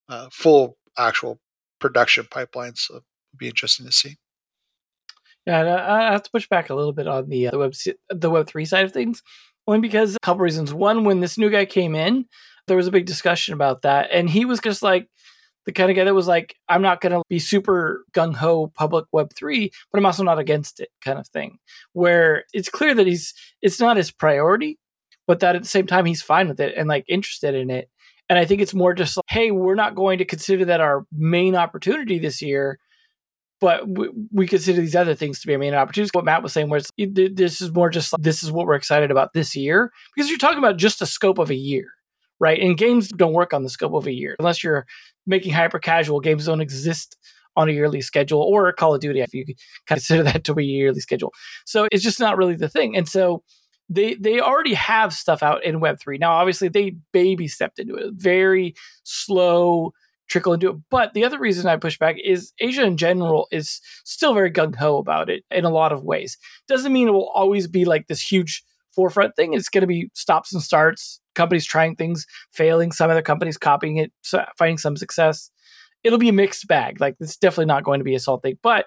uh, full actual production pipelines it'll be interesting to see. Yeah, I have to push back a little bit on the uh, the web the Web three side of things, only because a couple reasons. One, when this new guy came in, there was a big discussion about that. And he was just like the kind of guy that was like, I'm not going to be super gung ho public Web3, but I'm also not against it kind of thing. Where it's clear that he's, it's not his priority, but that at the same time, he's fine with it and like interested in it. And I think it's more just like, hey, we're not going to consider that our main opportunity this year, but we, we consider these other things to be a main opportunity. What Matt was saying was this is more just like, this is what we're excited about this year because you're talking about just the scope of a year right? And games don't work on the scope of a year unless you're making hyper casual. Games don't exist on a yearly schedule or Call of Duty if you consider that to be a yearly schedule. So it's just not really the thing. And so they they already have stuff out in Web three now. Obviously, they baby stepped into it, very slow trickle into it. But the other reason I push back is Asia in general is still very gung ho about it in a lot of ways. Doesn't mean it will always be like this huge forefront thing. It's going to be stops and starts, companies trying things, failing, some other companies copying it, finding some success. It'll be a mixed bag. Like it's definitely not going to be a salt thing, but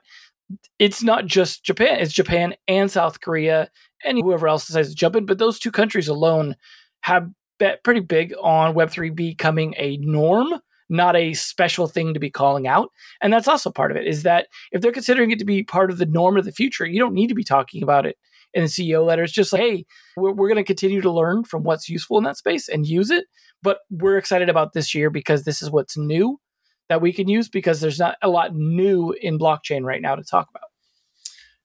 it's not just Japan. It's Japan and South Korea and whoever else decides to jump in. But those two countries alone have bet pretty big on Web3 becoming a norm, not a special thing to be calling out. And that's also part of it is that if they're considering it to be part of the norm of the future, you don't need to be talking about it in the CEO letter. It's just like, hey, we're, we're going to continue to learn from what's useful in that space and use it. But we're excited about this year because this is what's new that we can use because there's not a lot new in blockchain right now to talk about.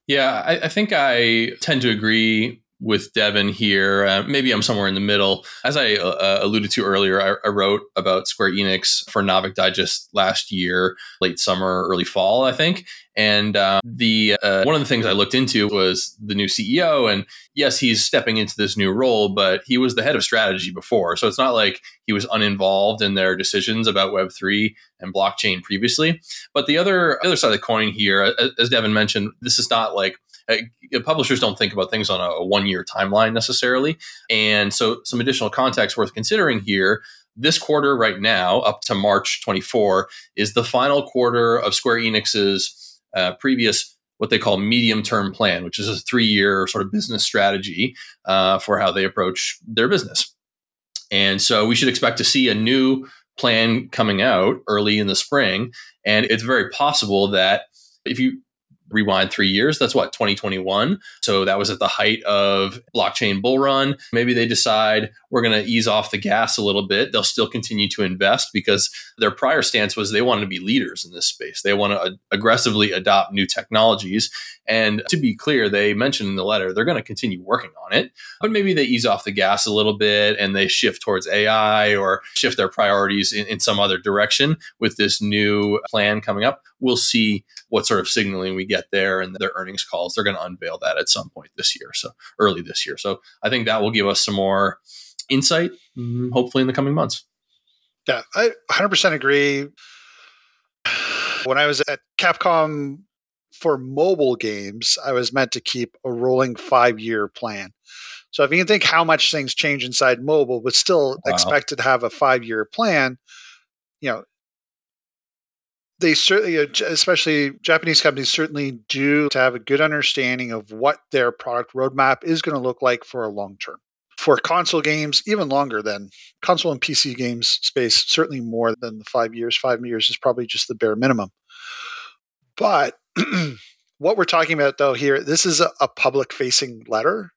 Yeah, I, I think I tend to agree with Devin here. Uh, maybe I'm somewhere in the middle. As I uh, uh, alluded to earlier, I, I, wrote about Square Enix for Naavik Digest last year, late summer, early fall, I think. And uh, the one of the things I looked into was the new CEO. And yes, he's stepping into this new role, but he was the head of strategy before, so it's not like he was uninvolved in their decisions about Web3 and blockchain previously. But the other other side of the coin here, as Devin mentioned, this is not like uh, publishers don't think about things on a one year timeline necessarily. And so, some additional context worth considering here this quarter right now, up to March 24, is the final quarter of Square Enix's uh, previous what they call medium term plan, which is a three year sort of business strategy uh, for how they approach their business. And so we should expect to see a new plan coming out early in the spring. And it's very possible that if you rewind three years, that's what, 2021. So that was at the height of blockchain bull run. Maybe they decide we're going to ease off the gas a little bit. They'll still continue to invest because their prior stance was they wanted to be leaders in this space. They want to aggressively adopt new technologies. And to be clear, they mentioned in the letter they're going to continue working on it, but maybe they ease off the gas a little bit and they shift towards AI or shift their priorities in, in some other direction with this new plan coming up. We'll see what sort of signaling we get there and their earnings calls. They're going to unveil that at some point this year, so early this year. So I think that will give us some more insight, mm-hmm. hopefully in the coming months. Yeah, I 100% agree. When I was at Capcom for mobile games, I was meant to keep a rolling five year plan. So if you can think how much things change inside mobile, but still wow. expected to have a five year plan, you know, they certainly, especially Japanese companies, certainly do to have a good understanding of what their product roadmap is going to look like for a long term for console games, even longer than console and PC games space, certainly more than the five years. Five years is probably just the bare minimum. But what we're talking about, though, here, this is a, a public facing letter.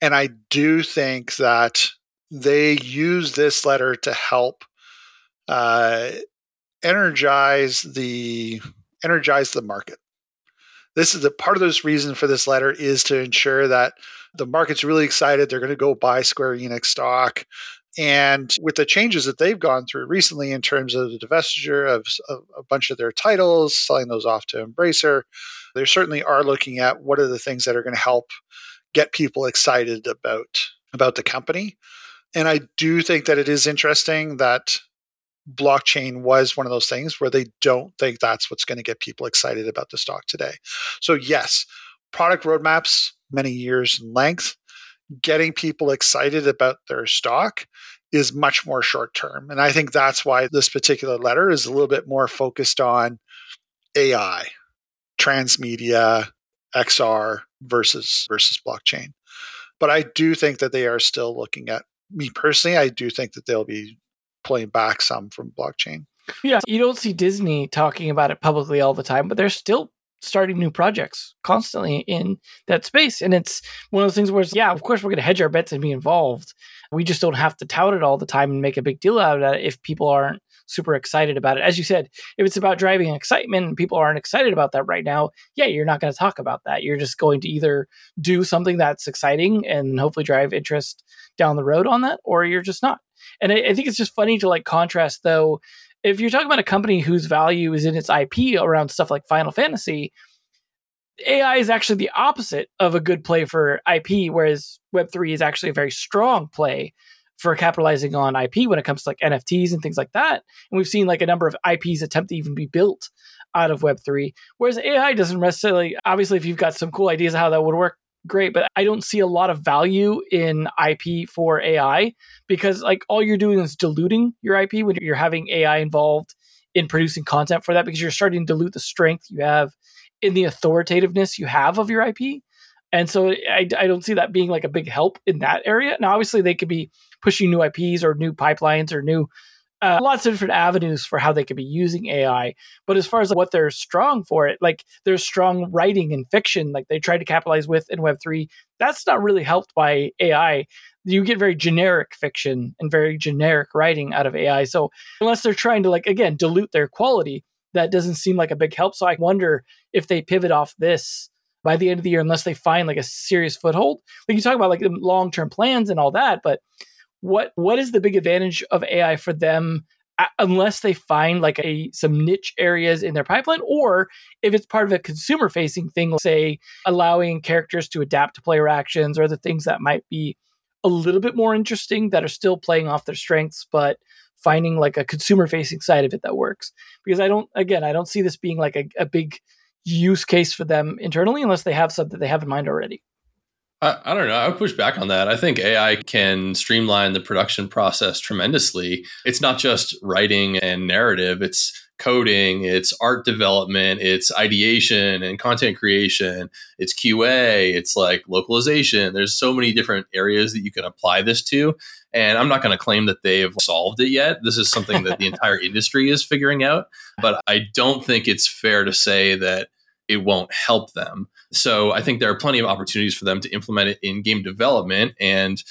And I do think that they use this letter to help uh, energize the energize the market. This is the part of this reason for this letter is to ensure that the market's really excited. They're going to go buy Square Enix stock. And with the changes that they've gone through recently in terms of the divestiture of, a bunch of their titles, selling those off to Embracer, they certainly are looking at what are the things that are going to help get people excited about about the company. And I do think that it is interesting that blockchain was one of those things where they don't think that's what's going to get people excited about the stock today. So yes, product roadmaps many years in length, getting people excited about their stock is much more short term. And I think that's why this particular letter is a little bit more focused on AI, transmedia, XR versus versus blockchain. But I do think that they are still looking at me personally, I do think that they'll be pulling back some from blockchain. Yeah, you don't see Disney talking about it publicly all the time, but they're still starting new projects constantly in that space. And it's one of those things where, it's, yeah, of course, we're going to hedge our bets and be involved. We just don't have to tout it all the time and make a big deal out of it if people aren't super excited about it. As you said, if it's about driving excitement and people aren't excited about that right now, yeah, you're not going to talk about that. You're just going to either do something that's exciting and hopefully drive interest down the road on that, or you're just not. And I, I think it's just funny to like contrast though if you're talking about a company whose value is in its IP around stuff like Final Fantasy, AI is actually the opposite of a good play for IP, whereas Web3 is actually a very strong play for capitalizing on IP when it comes to like NFTs and things like that. And we've seen like a number of IPs attempt to even be built out of Web3. Whereas AI doesn't necessarily, obviously, if you've got some cool ideas of how that would work, great, but I don't see a lot of value in IP for AI because like all you're doing is diluting your IP when you're having AI involved in producing content for that because you're starting to dilute the strength you have in the authoritativeness you have of your IP. And so I, I don't see that being like a big help in that area. Now, obviously, they could be pushing new IPs or new pipelines or new uh, lots of different avenues for how they could be using AI. But as far as like, what they're strong for it, like there's strong writing and fiction, like they tried to capitalize with in Web3, that's not really helped by AI. You get very generic fiction and very generic writing out of AI. So unless they're trying to, like, again, dilute their quality, that doesn't seem like a big help. So I wonder if they pivot off this by the end of the year, unless they find like a serious foothold. Like you talk about like long term plans and all that, but what what is the big advantage of AI for them uh, unless they find like a some niche areas in their pipeline or if it's part of a consumer facing thing say allowing characters to adapt to player actions or the things that might be a little bit more interesting that are still playing off their strengths, but finding like a consumer facing side of it that works. Because I don't, again, I don't see this being like a, a big use case for them internally unless they have something they have in mind already. I, I, don't know. I would push back on that. I think AI can streamline the production process tremendously. It's not just writing and narrative, it's coding, it's art development, it's ideation and content creation, it's QA, it's like localization. There's so many different areas that you can apply this to. And I'm not going to claim that they've solved it yet. This is something that the entire industry is figuring out. But I don't think it's fair to say that it won't help them. So I think there are plenty of opportunities for them to implement it in game development and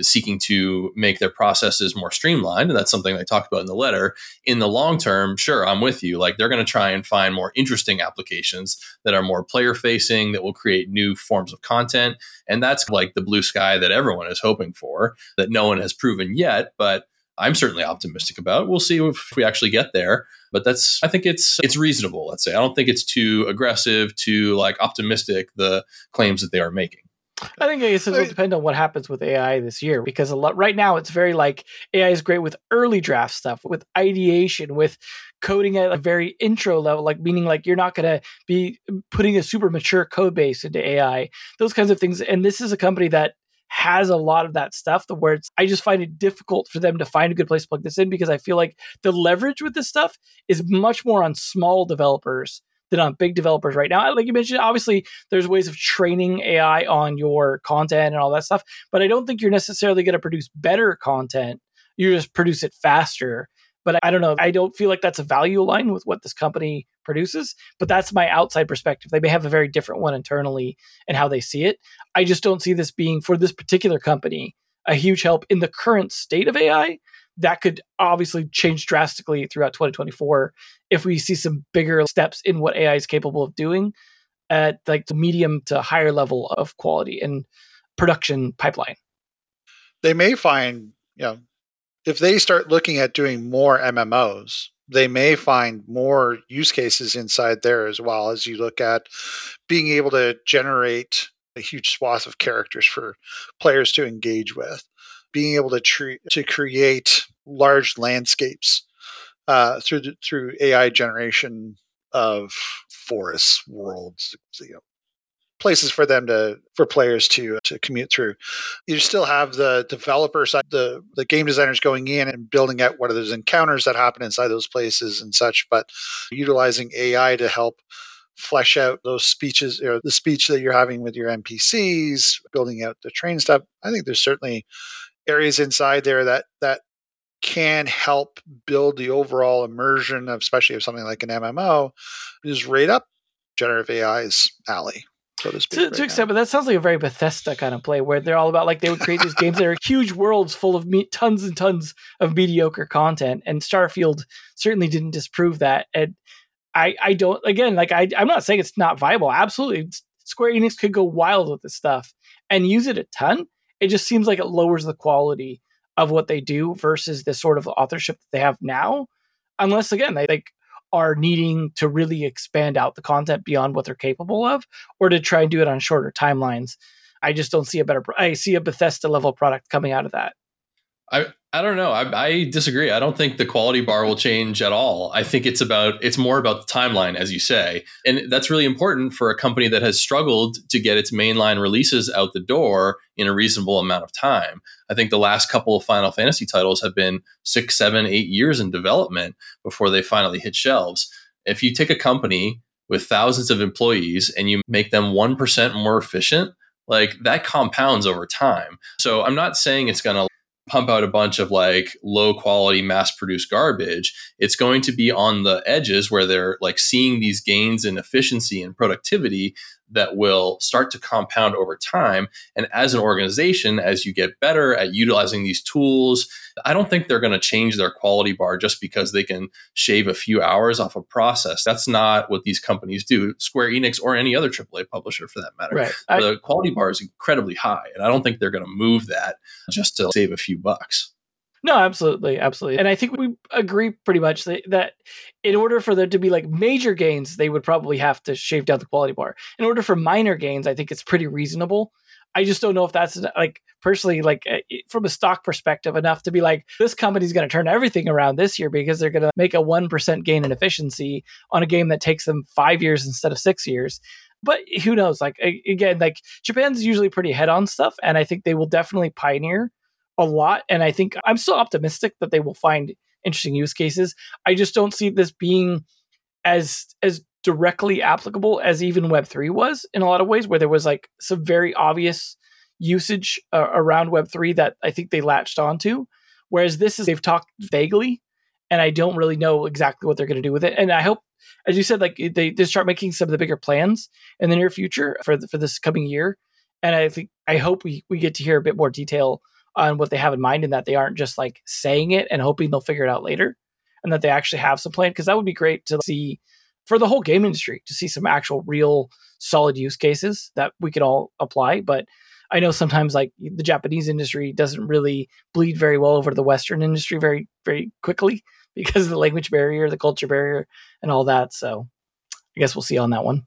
seeking to make their processes more streamlined. And that's something I talked about in the letter. In the long term, sure, I'm with you. Like they're going to try and find more interesting applications that are more player facing, that will create new forms of content. And that's like the blue sky that everyone is hoping for, that no one has proven yet. But I'm certainly optimistic about. We'll see if we actually get there, but that's I think it's it's reasonable. Let's say I don't think it's too aggressive, too like optimistic the claims that they are making. I think I guess it will depend on what happens with AI this year because a lot right now it's very like AI is great with early draft stuff, with ideation, with coding at a very intro level, like meaning like you're not going to be putting a super mature code base into AI, those kinds of things. And this is a company that has a lot of that stuff the where it's I just find it difficult for them to find a good place to plug this in because I feel like the leverage with this stuff is much more on small developers than on um, big developers right now. Like you mentioned, obviously there's ways of training AI on your content and all that stuff, but I don't think you're necessarily going to produce better content. You just produce it faster. But I don't know. I don't feel like that's a value line with what this company produces, but that's my outside perspective. They may have a very different one internally and how they see it. I just don't see this being for this particular company a huge help in the current state of AI. That could obviously change drastically throughout 2024 if we see some bigger steps in what AI is capable of doing at like the medium to higher level of quality and production pipeline. They may find, you know, if they start looking at doing more MMOs, they may find more use cases inside there as well as you look at being able to generate a huge swath of characters for players to engage with, being able to to create large landscapes uh, through the, through AI generation of forests, worlds, you know, places for them to for players to to commute through. You still have the developer side, the the game designers going in and building out what are those encounters that happen inside those places and such, but utilizing AI to help flesh out those speeches or the speech that you're having with your NPCs, building out the train stuff. I think there's certainly areas inside there that that can help build the overall immersion of especially of something like an MMO is right up generative AI's alley so to speak. To, right to extent, but that sounds like a very Bethesda kind of play where they're all about like they would create these games that are huge worlds full of me- tons and tons of mediocre content, and Starfield certainly didn't disprove that. And I, I don't again like I, I'm not saying it's not viable. Absolutely, Square Enix could go wild with this stuff and use it a ton. It just seems like it lowers the quality of what they do versus the sort of authorship that they have now. Unless again they like are needing to really expand out the content beyond what they're capable of or to try and do it on shorter timelines. I just don't see a better I see a Bethesda level product coming out of that. I I don't know. I, I, disagree. I don't think the quality bar will change at all. I think it's about it's more about the timeline, as you say, and that's really important for a company that has struggled to get its mainline releases out the door in a reasonable amount of time. I think the last couple of Final Fantasy titles have been six, seven, eight years in development before they finally hit shelves. If you take a company with thousands of employees and you make them one percent more efficient, like that compounds over time. So I'm not saying it's going to pump out a bunch of like low quality mass produced garbage it's going to be on the edges where they're like seeing these gains in efficiency and productivity that will start to compound over time. And as an organization, as you get better at utilizing these tools, I don't think they're going to change their quality bar just because they can shave a few hours off a process. That's not what these companies do. Square Enix or any other AAA publisher for that matter. Right. The I, quality bar is incredibly high. And I don't think they're going to move that just to save a few bucks. No, absolutely, absolutely. And I think we agree pretty much that, that in order for there to be like major gains, they would probably have to shave down the quality bar. In order for minor gains, I think it's pretty reasonable. I just don't know if that's like personally like eh, from a stock perspective enough to be like this company's going to turn everything around this year because they're going to make a 1% gain in efficiency on a game that takes them 5 years instead of 6 years but who knows like again like japan's usually pretty head on stuff and i think they will definitely pioneer a lot and i think i'm still optimistic that they will find interesting use cases i just don't see this being as as directly applicable as even web3 was in a lot of ways where there was like some very obvious usage uh, around web3 that i think they latched onto whereas this is they've talked vaguely and i don't really know exactly what they're going to do with it and i hope as you said, like they, they start making some of the bigger plans in the near future for the, for this coming year. And I think I hope we we get to hear a bit more detail on what they have in mind, and that they aren't just like saying it and hoping they'll figure it out later, and that they actually have some plan. Because that would be great to see for the whole game industry to see some actual real solid use cases that we could all apply. But I know sometimes like the Japanese industry doesn't really bleed very well over the Western industry very very quickly because of the language barrier, the culture barrier, and all that. So I guess we'll see on that one.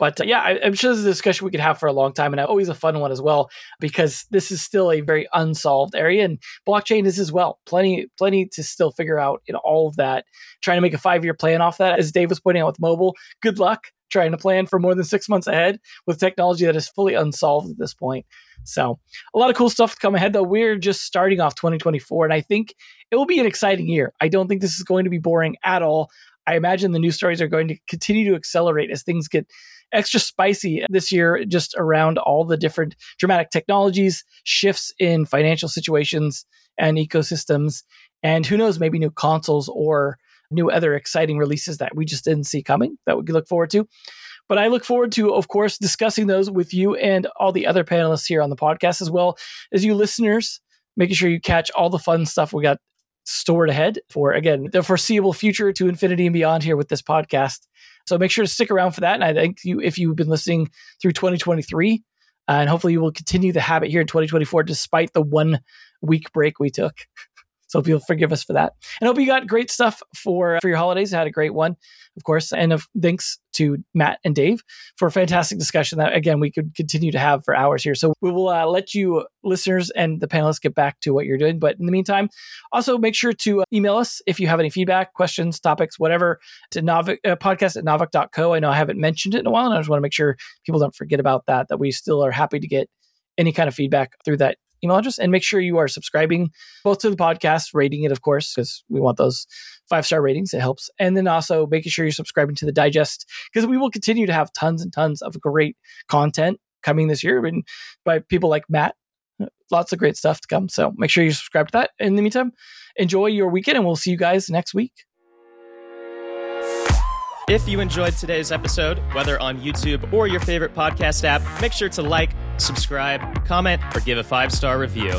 But uh, yeah, I, am sure this is a discussion we could have for a long time and always a fun one as well, because this is still a very unsolved area and blockchain is as well. Plenty, plenty to still figure out in all of that. Trying to make a five year plan off that, as Dave was pointing out with mobile. Good luck trying to plan for more than six months ahead with technology that is fully unsolved at this point. So, a lot of cool stuff to come ahead, though. We're just starting off 2024, and I think it will be an exciting year. I don't think this is going to be boring at all. I imagine the news stories are going to continue to accelerate as things get extra spicy this year, just around all the different dramatic technologies, shifts in financial situations and ecosystems, and who knows, maybe new consoles or new other exciting releases that we just didn't see coming that we could look forward to. But I look forward to, of course, discussing those with you and all the other panelists here on the podcast, as well as you listeners, making sure you catch all the fun stuff we got stored ahead for, again, the foreseeable future to infinity and beyond here with this podcast. So make sure to stick around for that. And I think you, if you've been listening through 2023, uh, and hopefully you will continue the habit here in 2024, despite the one week break we took. So if you'll forgive us for that. And hope you got great stuff for for your holidays. I had a great one, of course. And of, thanks to Matt and Dave for a fantastic discussion that again we could continue to have for hours here. So we will uh, let you listeners and the panelists get back to what you're doing. But in the meantime, also make sure to uh, email us if you have any feedback, questions, topics, whatever, to Naavik, uh, podcast at naavik.co. I know I haven't mentioned it in a while, and I just want to make sure people don't forget about that, that we still are happy to get any kind of feedback through that email address and make sure you are subscribing both to the podcast, rating it, of course, because we want those five star ratings. It helps. And then also making sure you're subscribing to the digest because we will continue to have tons and tons of great content coming this year and by people like Matt. Lots of great stuff to come. So make sure you subscribe to that. In the meantime, enjoy your weekend and we'll see you guys next week. If you enjoyed today's episode, whether on YouTube or your favorite podcast app, make sure to like, subscribe, comment, or give a five star review.